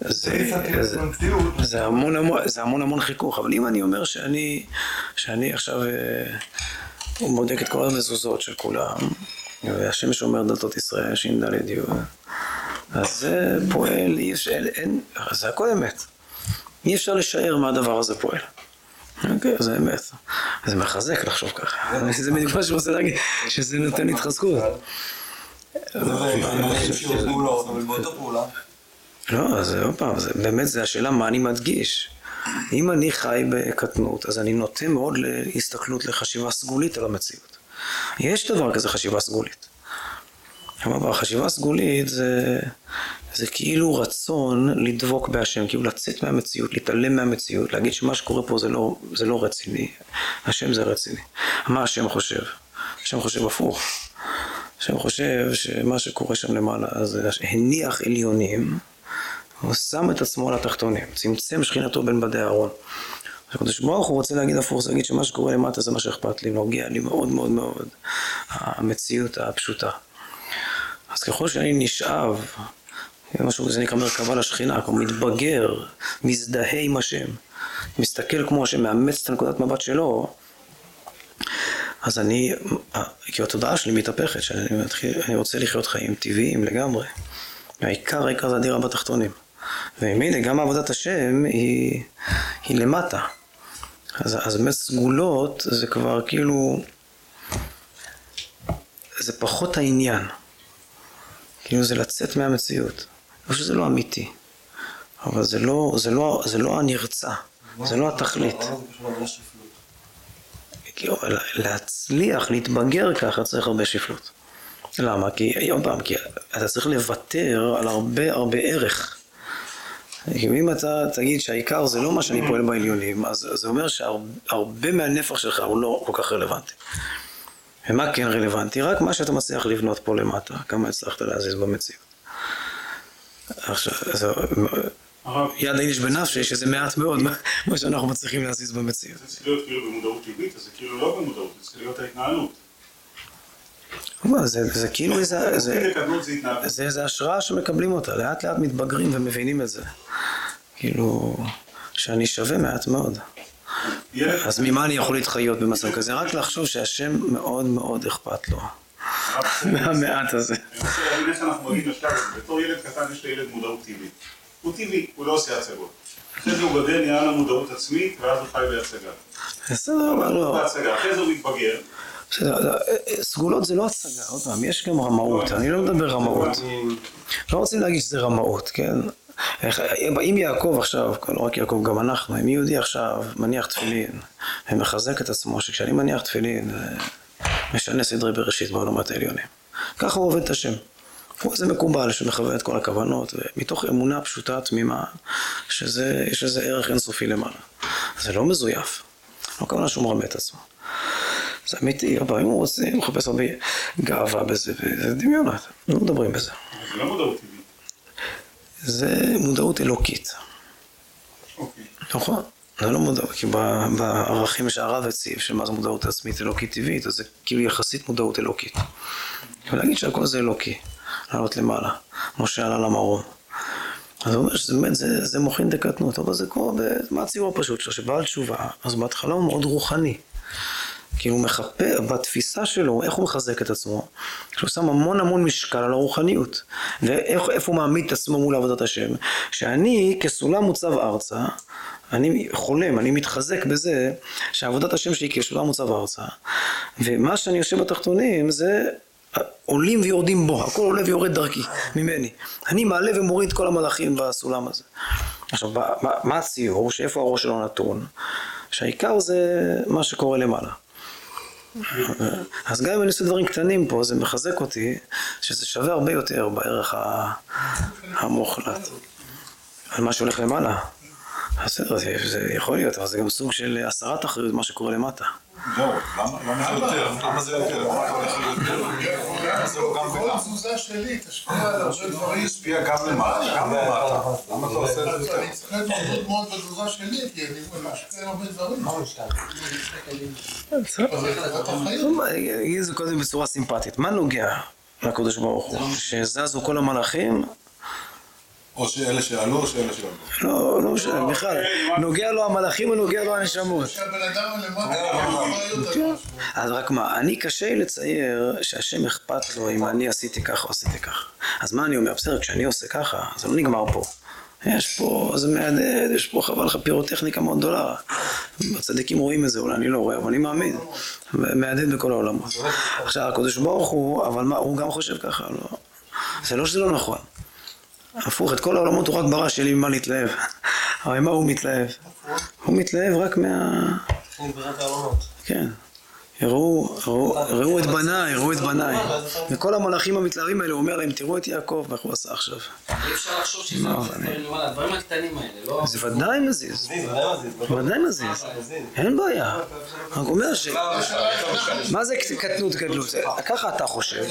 זה, זה, זה, המון, המון, זה המון המון חיכוך, אבל אם אני אומר שאני, שאני עכשיו בודק את כל המזוזות של כולם, והשם שומר דלתות ישראל, ש"ד י', אז זה פועל, יש, אין, זה הכל אמת. אי אפשר לשער מה הדבר הזה פועל. אוקיי, זה אמת. זה מחזק לחשוב ככה. זה בדיוק מה שאני רוצה להגיד, שזה נותן התחזקות. לא, אז עוד פעם, זה, באמת זה השאלה מה אני מדגיש. אם אני חי בקטנות, אז אני נוטה מאוד להסתכלות לחשיבה סגולית על המציאות. יש דבר כזה חשיבה סגולית. אבל החשיבה סגולית זה, זה כאילו רצון לדבוק בהשם, כאילו לצאת מהמציאות, להתעלם מהמציאות, להגיד שמה שקורה פה זה לא, זה לא רציני, השם זה רציני. מה השם חושב? השם חושב הפוך. השם חושב שמה שקורה שם למעלה זה הניח עליונים הוא שם את עצמו על התחתונים, צמצם שכינתו בין בדי אהרון. הקדוש ברוך הוא רוצה להגיד הפוך, זה להגיד שמה שקורה למטה זה מה שאכפת לי, נוגע לי מאוד מאוד מאוד, המציאות הפשוטה. אז ככל שאני נשאב, משהו זה נקרא מרכבה לשכינה, כלומר מתבגר, מזדהה עם השם, מסתכל כמו השם, מאמץ את הנקודת מבט שלו, אז אני, כי התודעה שלי מתהפכת, שאני מתחיל, רוצה לחיות חיים טבעיים לגמרי. העיקר, העיקר זה הדירה בתחתונים. וממילא גם עבודת השם היא, היא למטה. אז, אז באמת סגולות זה כבר כאילו, זה פחות העניין. כאילו זה לצאת מהמציאות. לא שזה לא אמיתי, אבל זה לא, זה לא, זה לא הנרצע, זה לא התכלית. כאילו, להצליח, להתבגר ככה צריך הרבה שפלות. למה? כי, עוד פעם, כי אתה צריך לוותר על הרבה הרבה ערך. אם אתה תגיד שהעיקר זה לא מה שאני פועל בעליונים, אז זה אומר שהרבה מהנפח שלך הוא לא כל כך רלוונטי. ומה כן רלוונטי? רק מה שאתה מצליח לבנות פה למטה, כמה הצלחת להזיז במציאות. עכשיו, יד האיש בנפשי, שזה מעט מאוד מה שאנחנו מצליחים להזיז במציאות. זה צריך להיות כאילו במודעות טבעית, אז זה כאילו לא במודעות, זה צריך להיות ההתנהלות. זה, זה כאילו איזה, זה, התקדמות זה התנהלות. זה איזה השראה שמקבלים אותה, לאט לאט מתבגרים ומבינים את זה. כאילו, שאני שווה מעט מאוד. אז ממה אני יכול להתחיות במצב כזה? רק לחשוב שהשם מאוד מאוד אכפת לו. מהמעט הזה. אני רוצה להבין איך אנחנו מגיעים לשלב הזה. בתור ילד קטן יש לילד מודעות טבעית. הוא טבעי, הוא לא עושה הצגות. אחרי זה הוא גדל, נהיה לו מודעות עצמית, ואז הוא חי בהצגה. בסדר, אבל לא. אחרי זה הוא מתבגר. לא, סגולות זה לא הצגה, עוד פעם, יש גם רמאות, אני לא מדבר רמאות. לא רוצים להגיד שזה רמאות, כן? אם יעקב עכשיו, לא רק יעקב, גם אנחנו, אם יהודי עכשיו מניח תפילין ומחזק את עצמו, שכשאני מניח תפילין זה משנה סדרי בראשית בעולמות העליונים. ככה הוא עובד את השם. הוא איזה מקובל שמכוון את כל הכוונות, ומתוך אמונה פשוטה תמימה, שזה, יש איזה ערך אינסופי למעלה. זה לא מזויף. לא כוונה שהוא מרמה את עצמו. זה אמיתי, אבל אם הוא רוצה, הוא מחפש הרבה גאווה בזה, זה דמיונות, לא מדברים בזה. זה לא מודעות טבעית. זה מודעות אלוקית, אוקיי. נכון? זה לא מודעות, כי בערכים שהרב הציב, של מה זה מודעות עצמית אלוקית טבעית, אז זה כאילו יחסית מודעות אלוקית. ולהגיד שהכל זה אלוקי, לעלות למעלה. משה עלה למרום. אז הוא אומר שזה באמת, זה, זה מוחין דקטנות, אבל זה ב- מה הציור הפשוט שלו, שבעל תשובה, אז בהתחלה הוא מאוד רוחני. כאילו מחפה, בתפיסה שלו, איך הוא מחזק את עצמו? שהוא שם המון המון משקל על הרוחניות. ואיפה הוא מעמיד את עצמו מול עבודת השם? שאני כסולם מוצב ארצה, אני חולם, אני מתחזק בזה שעבודת השם שלי כסולם מוצב ארצה, ומה שאני עושה בתחתונים זה עולים ויורדים בו, הכל עולה ויורד דרכי, ממני. אני מעלה ומוריד כל המלאכים בסולם הזה. עכשיו, מה הציור? שאיפה הראש שלו נתון? שהעיקר זה מה שקורה למעלה. אז גם אם אני עושה דברים קטנים פה, זה מחזק אותי, שזה שווה הרבה יותר בערך המוחלט. על מה שהולך למעלה. בסדר, זה, זה יכול להיות, אבל זה גם סוג של הסרת אחריות, מה שקורה למטה. לא, למה למה זה יותר? למה זה יותר? למה אתה הולך ליותר? למה זה לא גם כל וגם? תזוזה שלי תשפיע על הרבה דברים. משפיע גם למעלה, גם למטה. למה אתה עושה את זה אז יותר? אני צריך להיות מאוד מאוד בתזוזה שלי, כי אני משפיע על הרבה דברים. אבל זה חזרת החיים. אגיד את זה קודם בצורה סימפטית. מה נוגע לקדוש ברוך הוא? שזזו כל המלאכים? או שאלה שעלו או שאלה שעלו. לא, לא משנה, בכלל. נוגע לו המלאכים או נוגע לו הנשמות? יש לו אחריות על משהו. אז רק מה, אני קשה לי לצייר שהשם אכפת לו אם אני עשיתי ככה או עשיתי ככה. אז מה אני אומר? בסדר, כשאני עושה ככה, זה לא נגמר פה. יש פה, זה מהדהד, יש פה חבל לך פירוטכניקה מאוד גדולה. הצדיקים רואים את זה, אולי אני לא רואה, אבל אני מאמין. מהדהד בכל העולמות. עכשיו, הקדוש ברוך הוא, אבל מה, הוא גם חושב ככה, לא. זה לא שזה לא נכון. הפוך, את כל העולמות הוא רק ברא שלי ממה להתלהב. אבל מה הוא מתלהב? הוא מתלהב רק מה... כן. ראו את בניי, ראו את בניי. וכל המלאכים המתלהבים האלה, הוא אומר להם, תראו את יעקב, איך הוא עשה עכשיו. אי אפשר לחשוב שזה לא, הדברים הקטנים האלה, לא... זה ודאי מזיז. ודאי מזיז. אין בעיה. רק אומר ש... מה זה קטנות גדלות? ככה אתה חושב.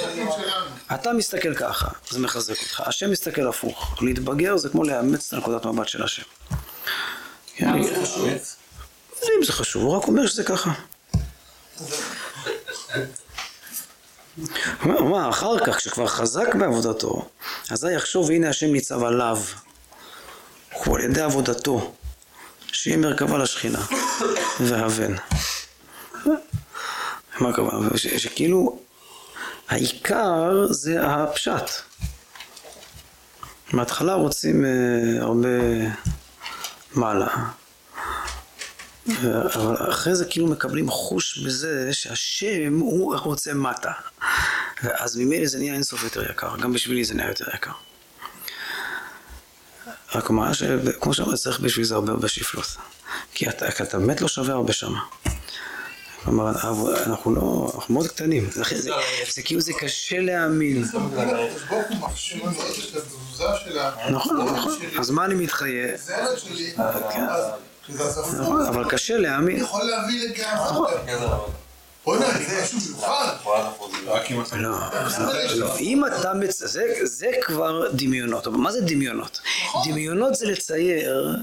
אתה מסתכל ככה, זה מחזק אותך. השם מסתכל הפוך. להתבגר זה כמו לאמץ את נקודת מבט של השם. אם זה חשוב, הוא רק אומר שזה ככה. מה, מה, אחר כך, כשכבר חזק בעבודתו, אזי יחשוב, הנה השם ניצב עליו. הוא על ידי עבודתו, שהיא מרכבה לשכינה, והבן. מה הכוונה? שכאילו, העיקר זה הפשט. מההתחלה רוצים אה, הרבה מעלה. אבל אחרי זה כאילו מקבלים חוש בזה שהשם הוא רוצה מטה. ואז ממילא זה נהיה אינסוף יותר יקר, גם בשבילי זה נהיה יותר יקר. רק מה, שכמו שאמרתי, צריך בשביל זה הרבה הרבה שפלות. כי אתה, כי אתה באמת לא שווה הרבה שם. כלומר, אנחנו לא, אנחנו מאוד קטנים. זה, זה כאילו זה קשה להאמין. נכון, נכון. אז מה אני מתחייב? נכון, אבל קשה אני להאמין. יכול להביא לגאווה. בוא'נה, אני משהו מיוחד. אתה... לא, לא, אם אתה מצ... זה, זה כבר דמיונות, אבל מה זה דמיונות? דמיונות זה לצייר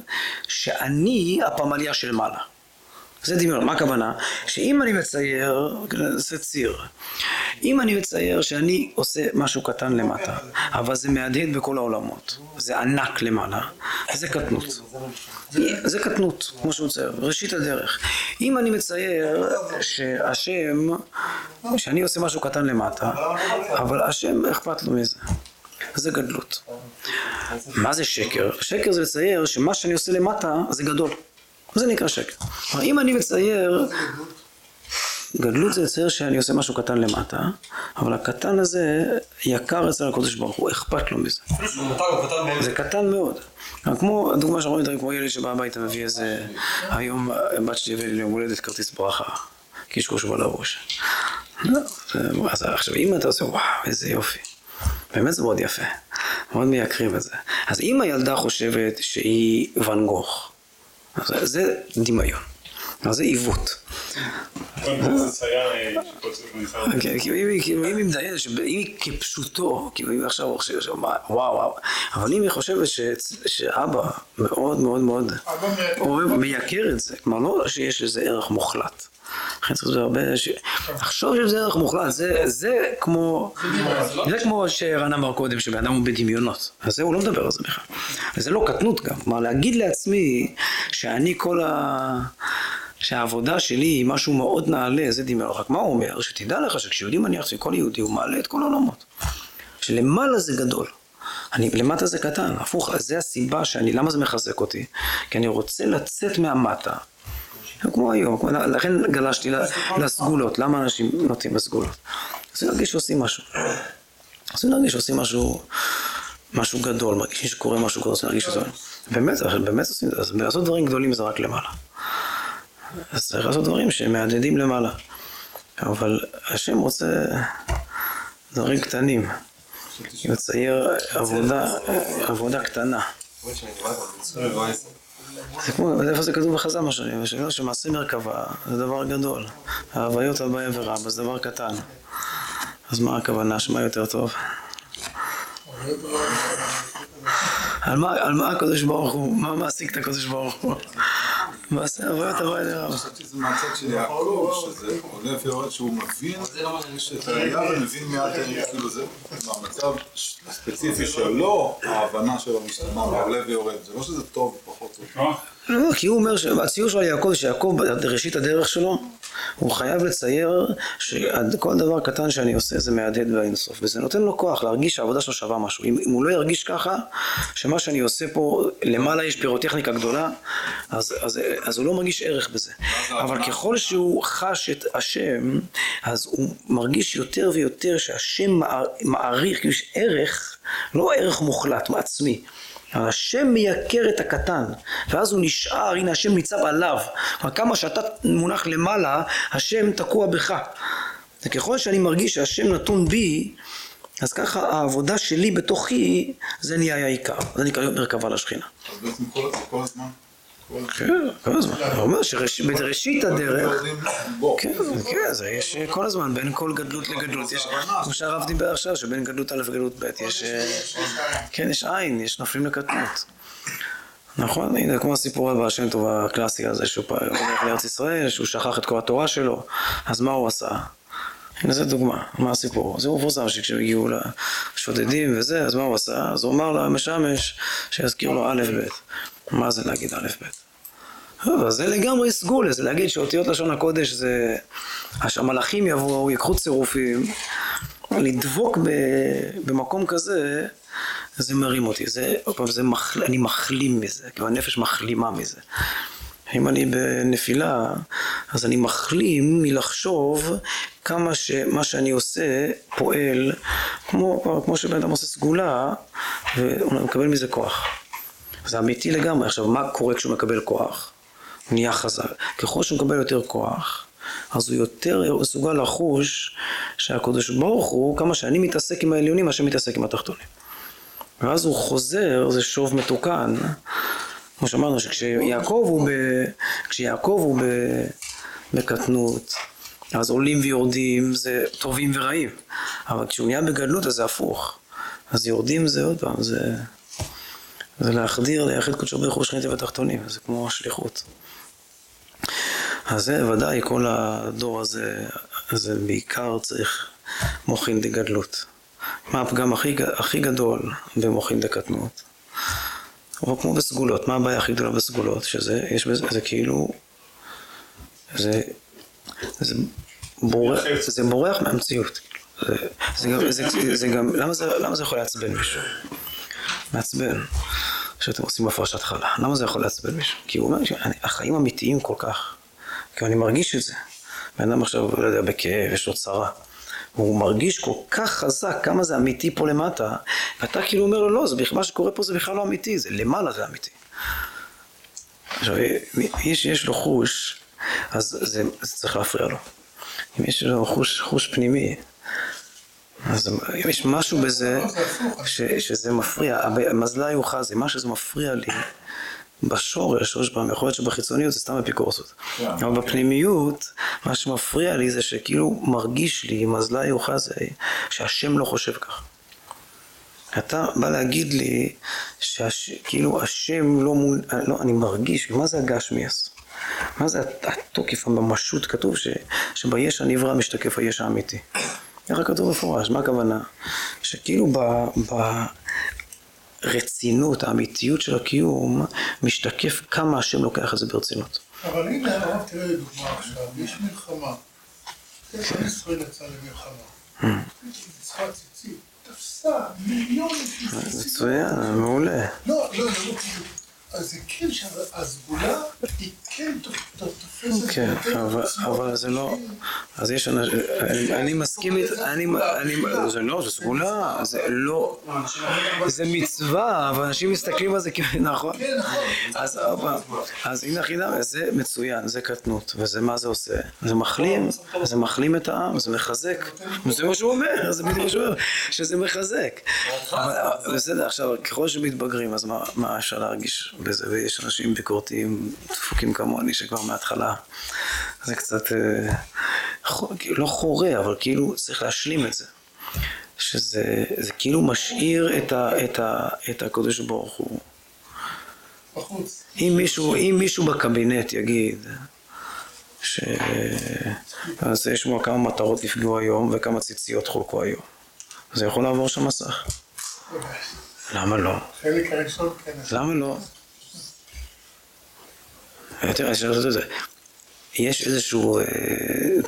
שאני הפמליה של מעלה. זה דמיון, מה הכוונה? שאם אני מצייר, זה ציר, אם אני מצייר שאני עושה משהו קטן למטה, אבל זה מהדהד בכל העולמות, זה ענק למעלה, זה קטנות. זה קטנות, כמו שהוא מצייר, ראשית הדרך. אם אני מצייר שהשם, שאני עושה משהו קטן למטה, אבל השם אכפת לו מזה. זה גדלות. מה זה שקר? שקר זה לצייר שמה שאני עושה למטה זה גדול. זה נקרא. כלומר, אם אני מצייר, גדלות זה לצייר שאני עושה משהו קטן למטה, אבל הקטן הזה יקר אצל הקדוש ברוך הוא, אכפת לו מזה. זה קטן מאוד. כמו, הדוגמה שאנחנו רואים, כמו ילד שבא הביתה מביא איזה, היום בת שלי הביאה לי ליום הולדת כרטיס ברכה, קשקוש בלבוש. לא, זה- אז עכשיו אם אתה עושה, וואו, איזה יופי. באמת זה מאוד יפה, מאוד מייקרים את זה. אז אם הילדה חושבת שהיא ואן גוך, זה דמיון, זה עיוות. אה, כן, אם היא- כאילו, אם היא מדיינת, כפשוטו, כאילו אם עכשיו חושבת, וואו וואו, אבל אם היא חושבת שאבא מאוד מאוד מאוד מייקר את זה, כלומר לא שיש לזה ערך מוחלט. צריך להיות הרבה, לחשוב שזה ערך מוחלט, זה, זה כמו, זה כמו שרן אמר קודם, שבן אדם הוא בדמיונות, אז זה הוא לא מדבר על זה בכלל. וזה לא קטנות גם, כלומר להגיד לעצמי שאני כל ה... שהעבודה שלי היא משהו מאוד נעלה, זה דמיון. רק מה הוא אומר? שתדע לך שכשיהודי מניח שכל יהודי הוא מעלה את כל העולמות. שלמעלה זה גדול. אני, למטה זה קטן, הפוך, זה הסיבה שאני, למה זה מחזק אותי? כי אני רוצה לצאת מהמטה. כמו היום, לכן גלשתי לסגולות, למה אנשים נוטים בסגולות? רוצים להרגיש שעושים משהו. רוצים להרגיש שעושים משהו, משהו גדול, מרגישים שקורה משהו גדול, רוצים להרגיש שזה... באמת, באמת עושים את זה, לעשות דברים גדולים זה רק למעלה. אז צריך לעשות דברים שמהדהדים למעלה. אבל השם רוצה דברים קטנים. לצייר עבודה, עבודה קטנה. זה כמו, איפה זה כתוב בחז"ל מה שאני אומר, שמעשה מרכבה זה דבר גדול. ההוויות הבא ורע, זה דבר קטן. אז מה הכוונה? שמה יותר טוב? על על מה הקדוש ברוך הוא? מה מעסיק את הקדוש ברוך הוא? מעשה ההוויות הבא ורע. חשבתי שזה מהצד של יעקב, שזה עולה ויורד, שהוא מבין את הראייה ומבין מיד, כאילו זה, מהמצב הספציפי שלו, ההבנה שלו משתנה, עולה ויורד. זה לא שזה טוב או פחות טוב. לא, כי הוא אומר שהציור של יעקב, שיעקב בראשית הדרך שלו, הוא חייב לצייר שכל דבר קטן שאני עושה זה מהדהד באינסוף, וזה נותן לו כוח להרגיש שהעבודה שלו שווה משהו. אם, אם הוא לא ירגיש ככה, שמה שאני עושה פה, למעלה יש פירוטכניקה גדולה, אז, אז, אז הוא לא מרגיש ערך בזה. אבל ככל שהוא חש את השם, אז הוא מרגיש יותר ויותר שהשם מער- מעריך, כאילו יש ערך, לא ערך מוחלט, מעצמי. השם מייקר את הקטן, ואז הוא נשאר, הנה השם ניצב עליו. כלומר, כמה שאתה מונח למעלה, השם תקוע בך. וככל שאני מרגיש שהשם נתון בי, אז ככה העבודה שלי בתוכי, זה נהיה העיקר. זה נקרא מרכבה לשכינה. אז בעצם כל כל הזמן, כן, כל הזמן. הוא אומר שבראשית הדרך... כן, כן, זה יש כל הזמן, בין כל גדלות לגדלות, יש, כמו שהרב דיבר עכשיו, שבין גדלות א' וגדלות ב', יש, אה, כן, יש עין, יש נופלים לקטנות. נכון, הנה, כמו הסיפור הבא שם טוב הקלאסי הזה, שהוא הולך לארץ ישראל, שהוא שכח את כל התורה שלו, אז מה הוא עשה? הנה זו דוגמה, מה הסיפור? זה מפורסם שכשהם הגיעו לשודדים וזה, אז מה הוא עשה? אז הוא אמר למשמש שיזכיר לו א' ב'. מה זה להגיד א' ב'? אבל זה לגמרי סגולה, זה להגיד שאותיות לשון הקודש זה... שהמלאכים יבואו, ייקחו צירופים, לדבוק ב... במקום כזה, זה מרים אותי. זה, עוד פעם, זה מחל... אני מחלים מזה, כאילו הנפש מחלימה מזה. אם אני בנפילה, אז אני מחלים מלחשוב כמה שמה שאני עושה פועל, כמו, כמו שבן אדם עושה סגולה, והוא מקבל מזה כוח. זה אמיתי לגמרי. עכשיו, מה קורה כשהוא מקבל כוח? הוא נהיה חזק. ככל שהוא מקבל יותר כוח, אז הוא יותר מסוגל לחוש שהקדוש ברוך הוא, כמה שאני מתעסק עם העליונים, השם מתעסק עם התחתונים. ואז הוא חוזר, זה שוב מתוקן. כמו שאמרנו, שכשיעקב הוא, ב... כשיעקב הוא ב... בקטנות, אז עולים ויורדים זה טובים ורעים, אבל כשהוא נהיה בגדלות אז זה הפוך. אז יורדים זה עוד פעם, זה, זה להחדיר, לייחד קודשו ברוך הוא שכינתי בתחתונים, זה כמו השליחות. אז זה ודאי, כל הדור הזה, זה בעיקר צריך מוחין דגדלות. מה הפגם הכי, הכי גדול במוחין דקטנות? או כמו בסגולות, מה הבעיה הכי גדולה בסגולות? שזה, יש בזה, זה כאילו, זה, זה בורח, זה בורח מהמציאות. זה, זה, זה, זה, זה גם, למה זה, למה זה יכול לעצבן מישהו? מעצבן. שאתם עושים הפרשת חלה. למה זה יכול לעצבן מישהו? כי הוא אומר, החיים אמיתיים כל כך. כי אני מרגיש את זה. בן אדם עכשיו, לא יודע, בכאב, יש לו צרה. והוא מרגיש כל כך חזק כמה זה אמיתי פה למטה, ואתה כאילו אומר לו, לא, זה, מה שקורה פה זה בכלל לא אמיתי, זה למעלה זה אמיתי. עכשיו, מי שיש לו חוש, אז זה, זה צריך להפריע לו. אם יש לו חוש, חוש פנימי, אז יש משהו בזה ש, שזה מפריע, מזלה יוכל זה, מה שזה מפריע לי בשורש, עוד פעם, יכול להיות שבחיצוניות זה סתם אפיקורסות. אבל בפנימיות, מה שמפריע לי זה שכאילו מרגיש לי, מזלה יוכל זה, שהשם לא חושב כך. אתה בא להגיד לי שכאילו השם לא מול... לא, אני מרגיש, מה זה הגשמיאס? מה זה התוקף, הממשות? כתוב ש, שביש הנברא משתקף היש האמיתי. ככה כתוב מפורש, מה הכוונה? שכאילו ב, ברצינות, האמיתיות של הקיום, משתקף כמה השם לוקח את זה ברצינות. אבל הנה הרב תראה לדוגמה עכשיו, יש מלחמה. עם ישראל יצא למלחמה. צריכה ציצית, תפסה ציצית. מצוין, מעולה. לא, לא, לא, לא, אז זה כן שהסגולה היא כן תופסת כן, אבל זה לא, אז יש אנשים, אני מסכים, אני, זה לא, זה סגולה, זה לא, זה מצווה, אבל אנשים מסתכלים על זה כאילו, נכון? אז אז הנה החידה, זה מצוין, זה קטנות, וזה מה זה עושה? זה מחלים, זה מחלים את העם, זה מחזק, זה מה שהוא אומר, זה בדיוק מה שהוא אומר, שזה מחזק. בסדר, עכשיו, ככל שמתבגרים, אז מה אפשר להרגיש? בזה, ויש אנשים ביקורתיים דפוקים כמוני שכבר מההתחלה זה קצת אה, לא חורה, אבל כאילו צריך להשלים את זה. שזה זה כאילו משאיר את, ה, את, ה, את הקדוש ברוך הוא. אם מישהו, אם מישהו בקבינט יגיד ש... אז יש בו כמה מטרות נפגעו היום וכמה ציציות חולקו היום. זה יכול לעבור שם מסך. למה לא? חלק הראשון כן. למה לא? יש איזשהו אה,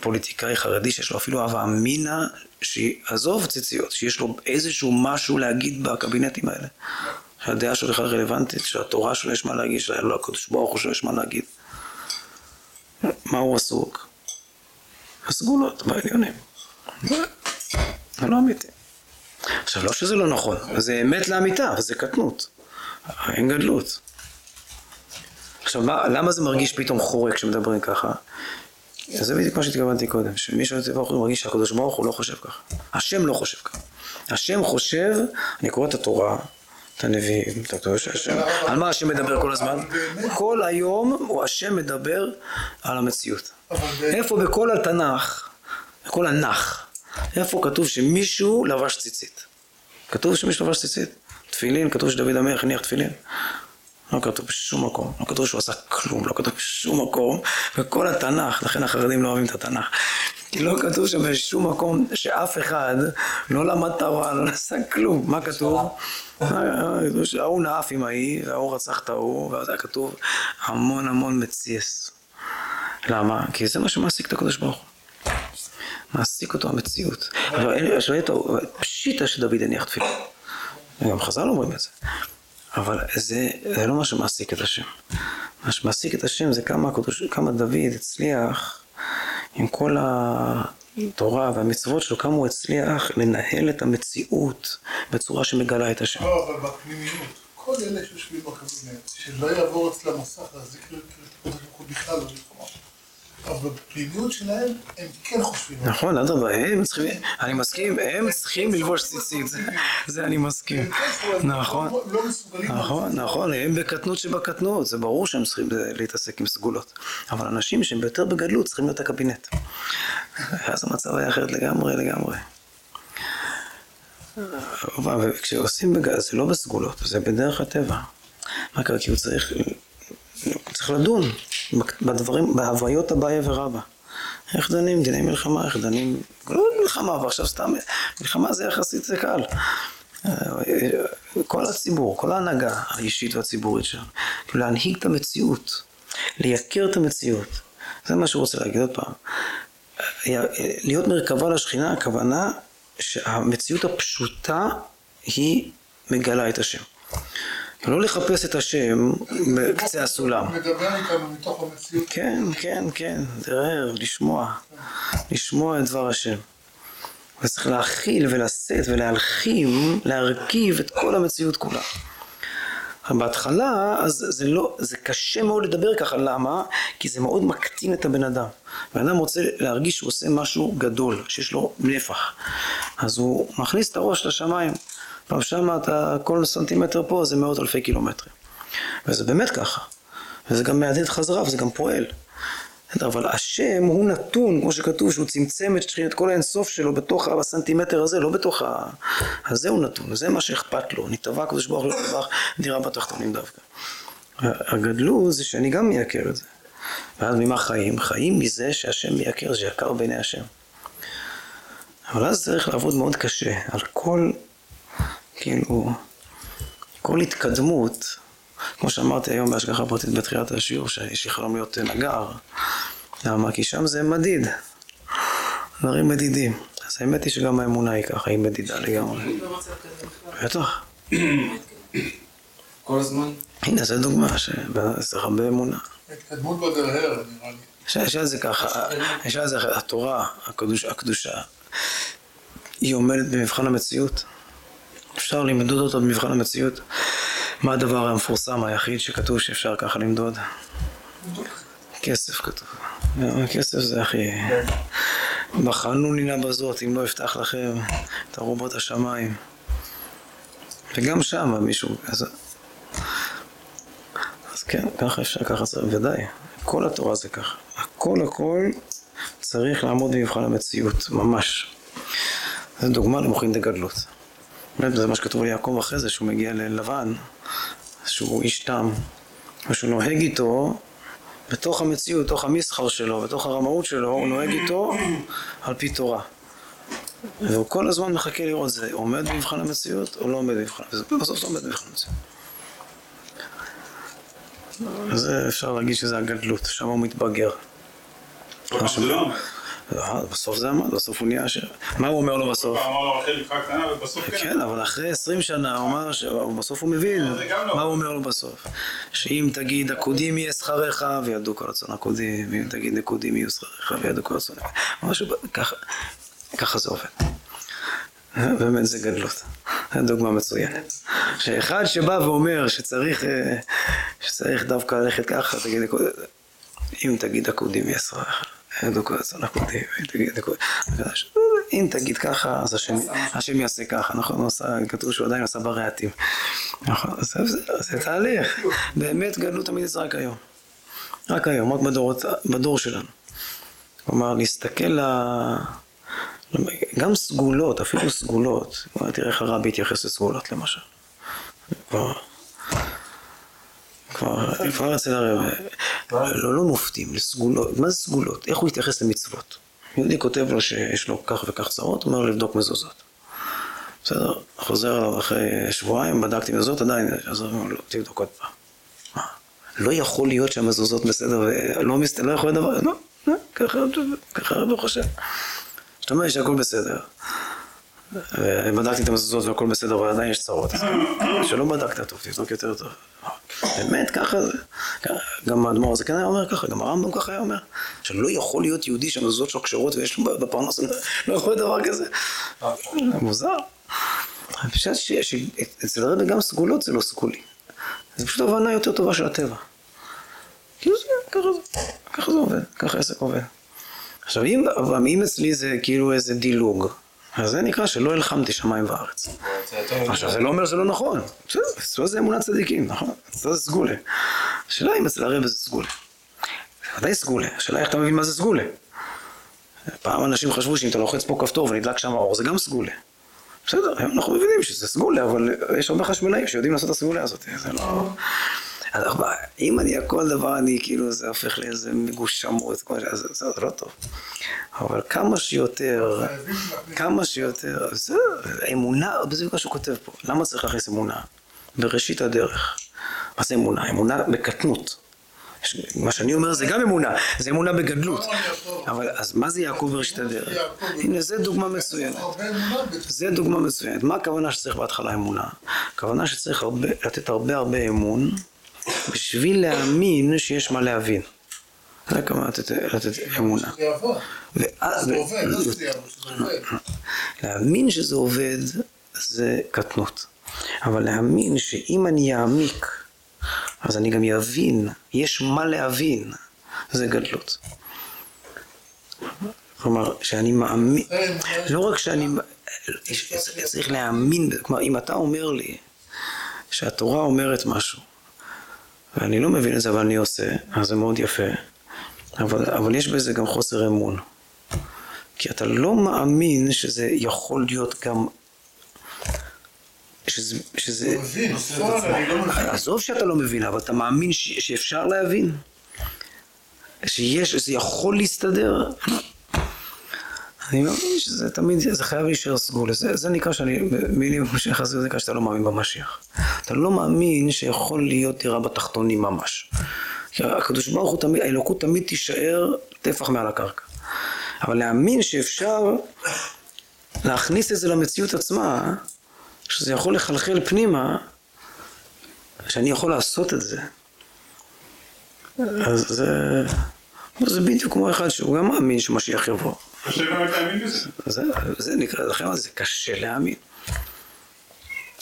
פוליטיקאי חרדי שיש לו אפילו הווה אמינא, שעזוב ציציות, שיש לו איזשהו משהו להגיד בקבינטים האלה. שהדעה בכלל רלוונטית, שהתורה שלו יש מה להגיד, שהקדוש ברוך הוא שלו יש מה להגיד. מה הוא עסוק? הסגולות בעליונים. זה לא אמיתי. עכשיו, לא שזה לא נכון, זה אמת לאמיתה, זה קטנות. אין גדלות. עכשיו, מה, למה זה מרגיש פתאום חורק כשמדברים ככה? זה בדיוק מה שהתכוונתי קודם, שמי שואל ברוך הוא מרגיש שהקדוש ברוך הוא לא חושב ככה. השם לא חושב ככה. השם חושב, אני קורא את התורה, את הנביאים, את הקדוש השם. על מה השם מדבר כל הזמן? כל היום הוא השם מדבר על המציאות. איפה בכל התנ"ך, בכל הנח, איפה כתוב שמישהו לבש ציצית? כתוב שמישהו לבש ציצית? תפילין, כתוב שדוד המלך הניח תפילין. לא כתוב בשום מקום, לא כתוב שהוא עשה כלום, לא כתוב בשום מקום, וכל התנ"ך, לכן החרדים לא אוהבים את התנ"ך, כי לא כתוב שם בשום מקום שאף אחד לא למד תורה, לא עשה כלום, מה כתוב? ההוא נאף עם ההיא, ההוא רצח את ההוא, ואז היה כתוב המון המון מציאס. למה? כי זה מה שמעסיק את הקדוש ברוך הוא. מעסיק אותו המציאות. עכשיו, פשיטה שדוד הניח תפילה. גם חז"ל אומרים את זה. אבל זה, זה לא מה שמעסיק את השם. מה שמעסיק את השם זה כמה, כמה דוד הצליח עם כל התורה והמצוות שלו, כמה הוא הצליח לנהל את המציאות בצורה שמגלה את השם. לא, אבל בפנימיות, כל אלה שיושבים בקבינט, שלא יעבור אצלם מסך לקדוש ברוך הוא בכלל לא לקרוא. אבל בפנימיות שלהם הם כן חושבים. נכון, אדרבה, הם צריכים, אני מסכים, הם צריכים ללבוש ציצית, זה- אני מסכים. כן נכון. לא-. נכון, נכון, הם בקטנות שבקטנות, זה ברור שהם צריכים להתעסק עם סגולות. אבל אנשים שהם יותר בגדלות צריכים להיות הקבינט. אז המצב היה אחרת לגמרי, לגמרי. וכשעושים בגלל, זה לא בסגולות, זה בדרך הטבע. מה קרה? כי הוא צריך, צריך לדון בדברים, בהוויות אביי ורבא. איך דנים? דיני מלחמה, איך דנים? לא מלחמה, ועכשיו סתם, מלחמה זה יחסית זה קל. כל הציבור, כל ההנהגה האישית והציבורית שלנו, כאילו להנהיג את המציאות, לייקר את המציאות. זה מה שהוא רוצה להגיד עוד פעם. להיות מרכבה לשכינה, הכוונה שהמציאות הפשוטה היא מגלה את השם. לא לחפש את השם בקצה הסולם. הוא מדבר איתנו מתוך המציאות. כן, כן, כן, דרר, לשמוע, לשמוע את דבר השם. וצריך להכיל ולשאת ולהלחים, להרכיב את כל המציאות כולה. בהתחלה, אז זה לא, זה קשה מאוד לדבר ככה, למה? כי זה מאוד מקטין את הבן אדם. בן אדם רוצה להרגיש שהוא עושה משהו גדול, שיש לו נפח. אז הוא מכניס את הראש לשמיים. פעם שמה אתה, כל סנטימטר פה זה מאות אלפי קילומטרים. וזה באמת ככה. וזה גם מהדהד חזרה וזה גם פועל. אבל השם הוא נתון, כמו שכתוב, שהוא צמצם את שכינת כל האינסוף שלו בתוך הסנטימטר הזה, לא בתוך ה... אז זהו נתון, זה מה שאכפת לו. נתבע הקדוש ברוך הוא לטבח דירה בתחתונים דווקא. הגדלות זה שאני גם מייקר את זה. ואז ממה חיים? חיים מזה שהשם מייקר, זה יקר בעיני השם. אבל אז צריך לעבוד מאוד קשה על כל, כאילו, כל התקדמות. כמו שאמרתי היום בהשגחה פרטית בתחילת השיעור, שיש לי חלום להיות נגר. למה? כי שם זה מדיד. דברים מדידים. אז האמת היא שגם האמונה היא ככה, היא מדידה לגמרי. בכלל. בטח. כל הזמן. הנה, זו דוגמה שצריך הרבה אמונה. ההתקדמות בדרהר, נראה לי. יש- על זה ככה, יש על זה התורה, הקדוש, הקדושה, היא עומדת במבחן המציאות. אפשר למדוד אותה במבחן המציאות. מה הדבר המפורסם היחיד שכתוב שאפשר ככה למדוד? כסף כתוב. כסף זה הכי... בחנו נינה בזאת, אם לא אפתח לכם את ארובות השמיים. וגם שם מישהו... אז, אז כן, ככה אפשר, ככה צריך, ודאי. כל התורה זה ככה. הכל הכל צריך לעמוד במבחן המציאות, ממש. זו דוגמה למוחין דגדלות. באמת, זה מה שכתוב על יעקב אחרי זה, שהוא מגיע ללבן, שהוא איש תם, ושהוא נוהג איתו בתוך המציאות, בתוך המסחר שלו, בתוך הרמאות שלו, הוא נוהג איתו על פי תורה. והוא כל הזמן מחכה לראות זה עומד במבחן המציאות או לא עומד במבחן המציאות, ובסוף זה עומד במבחן המציאות. אז אפשר להגיד שזה הגדלות, שם הוא מתבגר. בסוף זה עמד, בסוף הוא נהיה עשיר. מה הוא אומר לו בסוף? פעם אמר לו רחל נבחר קטנה ובסוף כן. כן, אבל אחרי עשרים שנה הוא אמר שבסוף הוא מבין לא. מה הוא אומר לו בסוף. שאם תגיד עקודים יהיה שכריך וידעו כל רצון עקודים, ואם תגיד נקודים יהיו שכריך וידעו כל רצון עקודים. משהו, ככה, ככה זה עובד. באמת זה גדלות. זו דוגמה מצוינת. שאחד שבא ואומר שצריך, אה, שצריך דווקא ללכת ככה, תגיד אם תגיד עקודים יהיה שכריך. עקודים, אם תגיד ככה, אז השם, יעשה ככה, נכון? כתוב שהוא עדיין עשה ברהטים. נכון, זה, תהליך. באמת גדלות תמיד זה רק היום. רק היום, רק בדור שלנו. כלומר, להסתכל ל... גם סגולות, אפילו סגולות. תראה איך הרבי התייחס לסגולות למשל. כבר... אצל הרב, לא, לא מופתים, לסגולות, מה זה סגולות? איך הוא התייחס למצוות? יהודי כותב לו שיש לו כך וכך צרות, אומר לו לבדוק מזוזות. בסדר, חוזר אליו אחרי שבועיים, בדקתי מזוזות, עדיין, אז הוא אומר לו, תבדוק עוד פעם. לא יכול להיות שהמזוזות בסדר, ולא מסת... לא יכול להיות דבר, לא, לא, ככה הרב חושב. זאת אומרת שהכל בסדר. ובדקתי את המזוזות והכל בסדר, אבל עדיין יש צרות. שלא בדקת טוב, תבדוק יותר טוב. באמת, ככה זה. גם האדמו"ר הזה כן היה אומר ככה, גם הרמב"ם ככה היה אומר. שלא יכול להיות יהודי שהמזוזות שלו כשרות ויש לו בפרנס, לא יכול להיות דבר כזה. מוזר. חושב שאצל הרבי גם סגולות זה לא סגולי. זה פשוט הבנה יותר טובה של הטבע. כאילו זה, ככה זה, ככה זה עובד, ככה עסק עובד. עכשיו, אם אצלי זה כאילו איזה דילוג, אז זה נקרא שלא הלחמתי שמיים וארץ. עכשיו, זה לא אומר שזה לא נכון. בסדר, זה אמונת צדיקים, נכון? זה סגולה. השאלה אם אצל הרב זה סגולה. זה ודאי סגולה, השאלה איך אתה מבין מה זה סגולה. פעם אנשים חשבו שאם אתה לוחץ פה כפתור ונדלק שם האור, זה גם סגולה. בסדר, היום אנחנו מבינים שזה סגולה, אבל יש הרבה חשמלאים שיודעים לעשות את הסגולה הזאת. זה לא... אם אני, כל דבר אני, כאילו, זה הופך לאיזה מגושמות, אז זה זה לא טוב. אבל כמה שיותר, כמה שיותר, זה אמונה, זה בדיוק מה שהוא כותב פה. למה צריך להכניס אמונה? בראשית הדרך. מה זה אמונה? אמונה בקטנות. מה שאני אומר זה גם אמונה, זה אמונה בגדלות. אבל אז מה זה יעקב בראשית הדרך? הנה, זה דוגמה מצוינת. זה דוגמה מצוינת. מה הכוונה שצריך בהתחלה אמונה? הכוונה שצריך הרבה, לתת הרבה הרבה אמון בשביל להאמין שיש מה להבין. זה הכוונה לתת, אמונה. להאמין שזה עובד זה קטנות. אבל להאמין שאם אני אעמיק, אז אני גם אבין, יש מה להבין, זה גדלות. כלומר, שאני מאמין, לא רק שאני, צריך להאמין. כלומר, אם אתה אומר לי שהתורה אומרת משהו, ואני לא מבין את זה אבל אני עושה, אז זה מאוד יפה, אבל, אבל יש בזה גם חוסר אמון. כי אתה לא מאמין שזה יכול להיות גם... שזה... שזה... לא מבין, בפועל אני לא מבין. עזוב שאתה לא מבין, אבל אתה מאמין ש... שאפשר להבין? שיש, שזה יכול להסתדר? אני מאמין שזה תמיד, זה חייב להישאר סגול. זה, זה נקרא שאני, מילים משיח הזה, זה נקרא שאתה לא מאמין במשיח. אתה לא מאמין שיכול להיות דירה בתחתונים ממש. כי הקדוש ברוך הוא תמיד, האלוקות תמיד תישאר טפח מעל הקרקע. אבל להאמין שאפשר להכניס את זה למציאות עצמה, שזה יכול לחלחל פנימה, שאני יכול לעשות את זה. אז זה, זה בדיוק כמו אחד שהוא גם מאמין שמשיח יבוא. קשה באמת להאמין בזה. זה, זה נקרא, לכן זה קשה להאמין.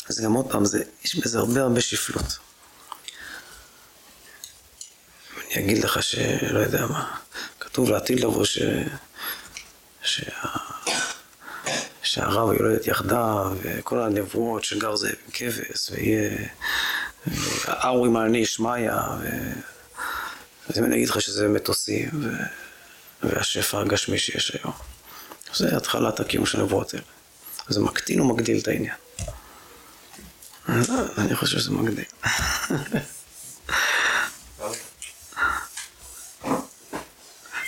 אז גם עוד פעם, זה, יש בזה הרבה הרבה שפלות. אני אגיד לך שלא יודע מה, כתוב לעתיד לבוא ש... שה... שהרב יולדת יחדיו, וכל הנבואות שגר זאב עם כבש, ויהיה האורי מעלני ישמעיה, ו... אם אני אגיד לך שזה מטוסים, ו... והשפע הגשמי שיש היום. זה התחלת הקיום של הנבואות האלה. זה מקטין או מגדיל את העניין? אני לא, חושב שזה מגדיל.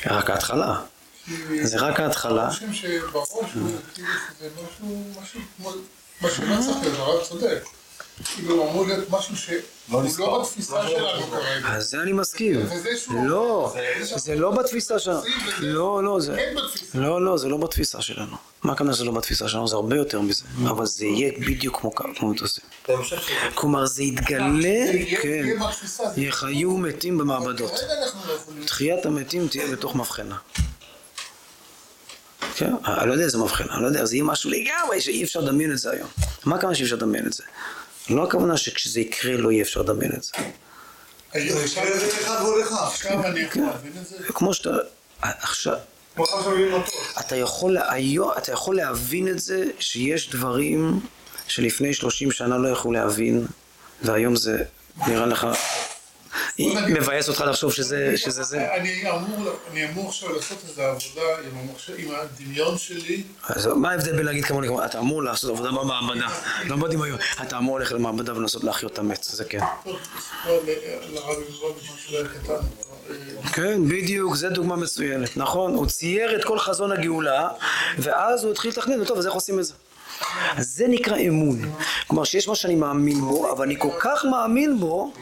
רק ההתחלה. זה רק ההתחלה. הוא כאילו משהו, משהו כמו, שלא צריך להיות, הרב צודק. כאילו אמור להיות משהו שהוא לא נספר. בתפיסה שלנו כרגע. אז זה אני מסכים. לא, זה- לא בתפיסה שלנו. לא, לא, זה... כן. לא, לא, זה לא בתפיסה שלנו. מה הכוונה שזה לא בתפיסה שלנו? זה הרבה יותר מזה. אבל זה יהיה בדיוק כמו כמו מטוסים. כלומר, זה יתגלה, כן, יחיו מתים במעבדות. לא. תחיית המתים תהיה בתוך מבחנה. כן, אני לא יודע איזה מבחנה, אני לא יודע, זה יהיה משהו לגמרי שאי אפשר לדמיין את זה היום. מה הכוונה שאי אפשר לדמיין את זה? לא הכוונה שכשזה יקרה לא יהיה אפשר לדמיין את זה. כמו שאתה, עכשיו, כמו עכשיו. אתה יכול, היום, אתה יכול להבין את זה שיש דברים שלפני 30 שנה לא יכלו להבין, והיום זה נראה לך, מבאס אותך לחשוב שזה שזה זה. אני אמור, אני אמור עכשיו לעשות איזו עבודה עם הדמיון שלי. אז מה ההבדל בין להגיד כמוני, אתה אמור לעשות עבודה במעבדה, לא בדמיון, אתה אמור ללכת למעבדה ולנסות להחיות את המת, זה כן. קטן. כן, בדיוק, זו דוגמה מצוינת, נכון? הוא צייר את כל חזון הגאולה, ואז הוא התחיל לתכנן, טוב, אז איך עושים את זה? אז זה נקרא אמון. כלומר, שיש מה שאני מאמין בו, אבל אני כל כך מאמין בו,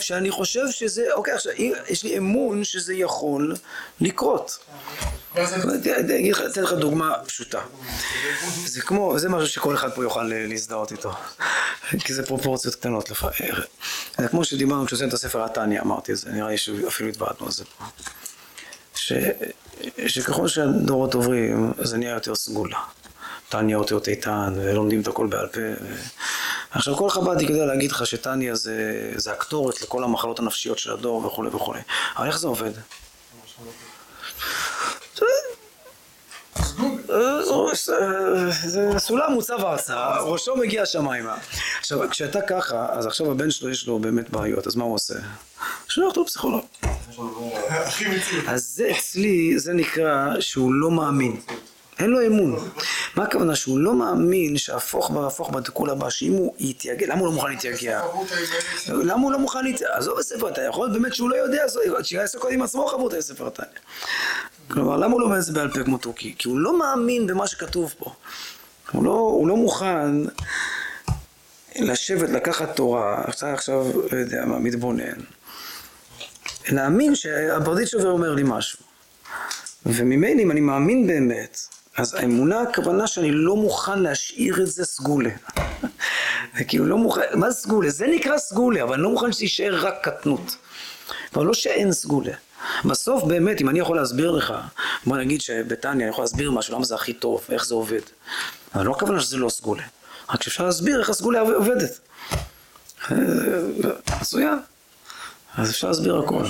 שאני חושב שזה, אוקיי, עכשיו, יש לי אמון שזה יכול לקרות. אני- אתן לך דוגמה פשוטה. זה כמו, זה משהו שכל אחד פה יוכל להזדהות איתו. כי זה פרופורציות קטנות לפעמים. זה כמו שדיברנו כשעושים את הספר התניא, אמרתי את זה, נראה לי שאפילו התוועדנו על זה. ש... שככל שהדורות עוברים, זה נהיה יותר סגולה. תניא אותיות איתן, ולומדים את הכל בעל פה. עכשיו כל חב"דניק יודע להגיד לך שטניה זה, זה הקטורת לכל המחלות הנפשיות של הדור וכולי וכולי. אבל איך זה עובד? סולם מוצב ארצה, ראשו מגיע השמיימה. עכשיו, כשאתה ככה, אז עכשיו הבן שלו יש לו באמת בעיות, אז מה הוא עושה? שולח אותו לפסיכולוג. אז זה אצלי, זה נקרא שהוא לא מאמין. אין לו אמון. מה הכוונה? שהוא לא מאמין שהפוך בהפוך בתיקון הבא, שאם הוא יתייגע, למה הוא לא מוכן להתייגע? למה הוא לא מוכן להתייגע? עזוב בספר התניא, יכול להיות באמת שהוא לא יודע, שיעשה קודם עם עצמו חברותא בספר התניא. כלומר, למה הוא לומד את זה בעל פה כמו תוכי? כי הוא לא מאמין במה שכתוב פה. הוא לא, הוא לא מוכן לשבת, לקחת תורה, אתה עכשיו, לא יודע מה, מתבונן. להאמין שהברדיצ'ובר אומר לי משהו. וממילא אם אני מאמין באמת, אז האמונה הכוונה שאני לא מוכן להשאיר את זה סגולה. זה כאילו לא מוכן, מה זה סגולה? זה נקרא סגולה, אבל אני לא מוכן שיישאר רק קטנות. אבל לא שאין סגולה. בסוף באמת, אם אני יכול להסביר לך, בוא נגיד שבטניה אני יכול להסביר משהו, למה זה הכי טוב, איך זה עובד. אבל לא הכוונה שזה לא סגולה. רק שאפשר להסביר איך הסגולה עובדת. מצוין. אז אפשר להסביר הכל.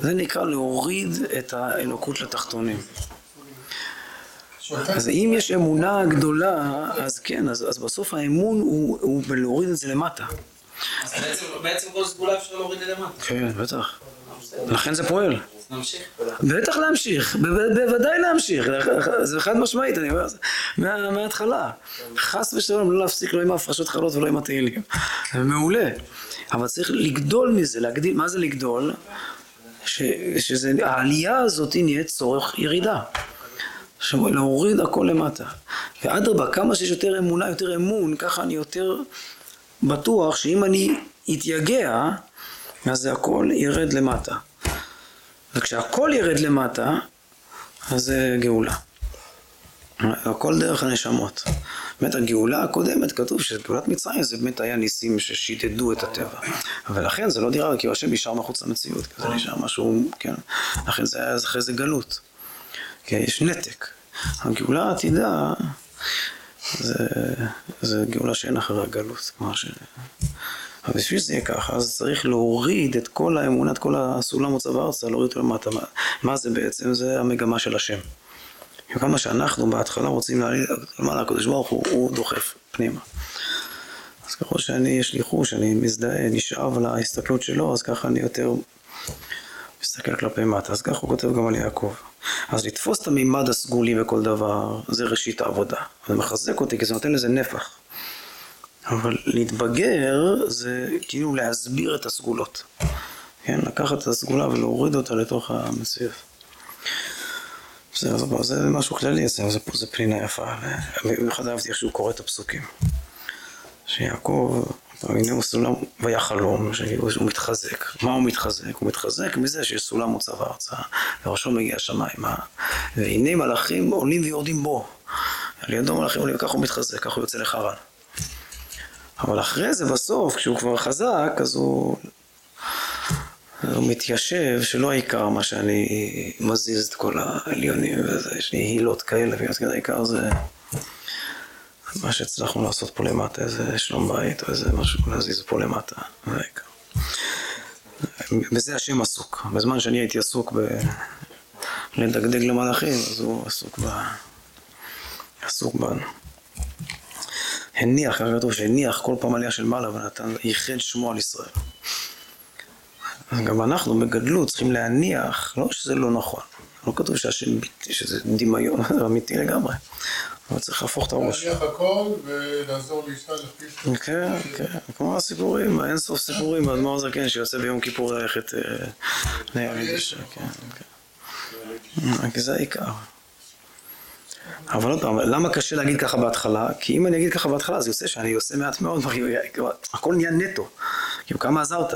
זה נקרא להוריד את האלוקות לתחתונים. אז אם יש אמונה גדולה, אז כן, אז, אז בסוף האמון הוא, הוא בלהוריד את זה למטה. אז בעצם- בעצם כל סגולה אפשר להוריד ללמטה. כן, בטח. לכן זה פועל. אז נמשיך. בטח להמשיך, בוודאי להמשיך, זה חד משמעית, אני אומר, זה מה- מההתחלה. חס ושלום לא להפסיק לא עם ההפרשות חלות ולא עם התהילים. זה מעולה. אבל צריך לגדול מזה, להגדיל, מה זה לגדול? ש, שזה, העלייה הזאת נהיית צורך ירידה. להוריד הכל למטה. ואדרבה, כמה שיש יותר אמונה, יותר אמון, ככה אני יותר בטוח שאם אני אתייגע, אז זה הכל ירד למטה. וכשהכל ירד למטה, אז זה גאולה. הכל דרך הנשמות. באמת הגאולה הקודמת, כתוב שגאולת מצרים זה באמת היה ניסים ששידדו את הטבע. ולכן זה לא דירה, כי השם נשאר מחוץ למציאות, כי זה נשאר משהו, כן. לכן זה היה אחרי זה גלות. כי יש נתק. הגאולה העתידה, זה, זה גאולה שאין אחריה גלות, כמו ש... אבל בשביל שזה יהיה ככה, אז צריך להוריד את כל האמונה, את כל הסולם מוצב ארצה, להוריד אותו למטה. מה, מה זה בעצם? זה המגמה של השם. כמה שאנחנו בהתחלה רוצים להעליד למעלה, הקדוש ברוך הוא, הוא דוחף פנימה. אז ככל שאני, יש לי חוש, אני מזדהה, נשאב להסתכלות שלו, אז ככה אני יותר מסתכל כלפי מטה. אז ככה הוא כותב גם על יעקב. אז לתפוס את המימד הסגולי בכל דבר, זה ראשית העבודה. זה מחזק אותי, כי זה נותן לזה נפח. אבל להתבגר זה כאילו להסביר את הסגולות. כן, לקחת את הסגולה ולהוריד אותה לתוך המציאות. בסדר, זה, זה משהו כללי, זה, זה, זה פנינה יפה. במיוחד אהבתי איך שהוא קורא את הפסוקים. שיעקב, הנה הוא סולם, חלום, שהוא מתחזק. מה הוא מתחזק? הוא מתחזק מזה שיש סולם מוצב ארצה, וראשו מגיע השמיימה, והנה מלאכים עולים ויורדים בו. על ידו מלאכים עולים, וככה הוא מתחזק, ככה הוא יוצא לחרן. אבל אחרי זה בסוף, כשהוא כבר חזק, אז הוא, הוא מתיישב שלא העיקר מה שאני מזיז את כל העליונים וזה, יש לי הילות כאלה, העיקר זה מה שהצלחנו לעשות פה למטה, איזה שלום בית או איזה משהו להזיז פה למטה, זה. בזה השם עסוק. בזמן שאני הייתי עסוק ב... לדגדג למלאכים, אז הוא עסוק ב... עסוק בנו. הניח, ככה כתוב שהניח כל פעם עלייה של מעלה ונתן, ייחד שמו על ישראל. גם אנחנו בגדלות צריכים להניח, לא שזה לא נכון, לא כתוב שהשם ביטי, שזה דמיון, אמיתי לגמרי, אבל צריך להפוך את הראש. להניח הכל ולעזור לאישה לפי כן, כן, כמו הסיפורים, אין סוף סיפורים, האדמו"ר זקן שיוצא ביום כיפור ללכת בני המקדש, כן, כן. כי זה העיקר. אבל עוד פעם, למה קשה להגיד ככה בהתחלה? כי אם אני אגיד ככה בהתחלה, אז יוצא שאני עושה מעט מאוד דברים, הכל נהיה נטו. כאילו, כמה עזרת?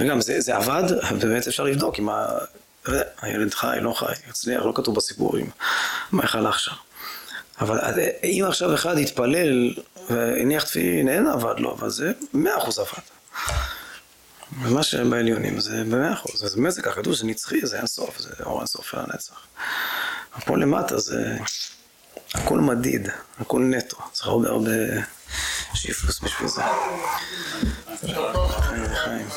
וגם, זה, זה עבד, באמת אפשר לבדוק אם ה... הילד חי, לא חי, הצליח, לא כתוב בסיפורים, מה איך הלך שם. אבל אם עכשיו אחד יתפלל והניח תפילין, אין עבד לו, אבל זה מאה אחוז עבד. ומה שבעליונים זה במאה אחוז, זה זה ככה, כתוב שזה נצחי, זה אין סוף, זה אור אין סוף לנצח. פה למטה זה הכל מדיד, הכל נטו, צריך הרבה הרבה שיפוס בשביל זה. חיים.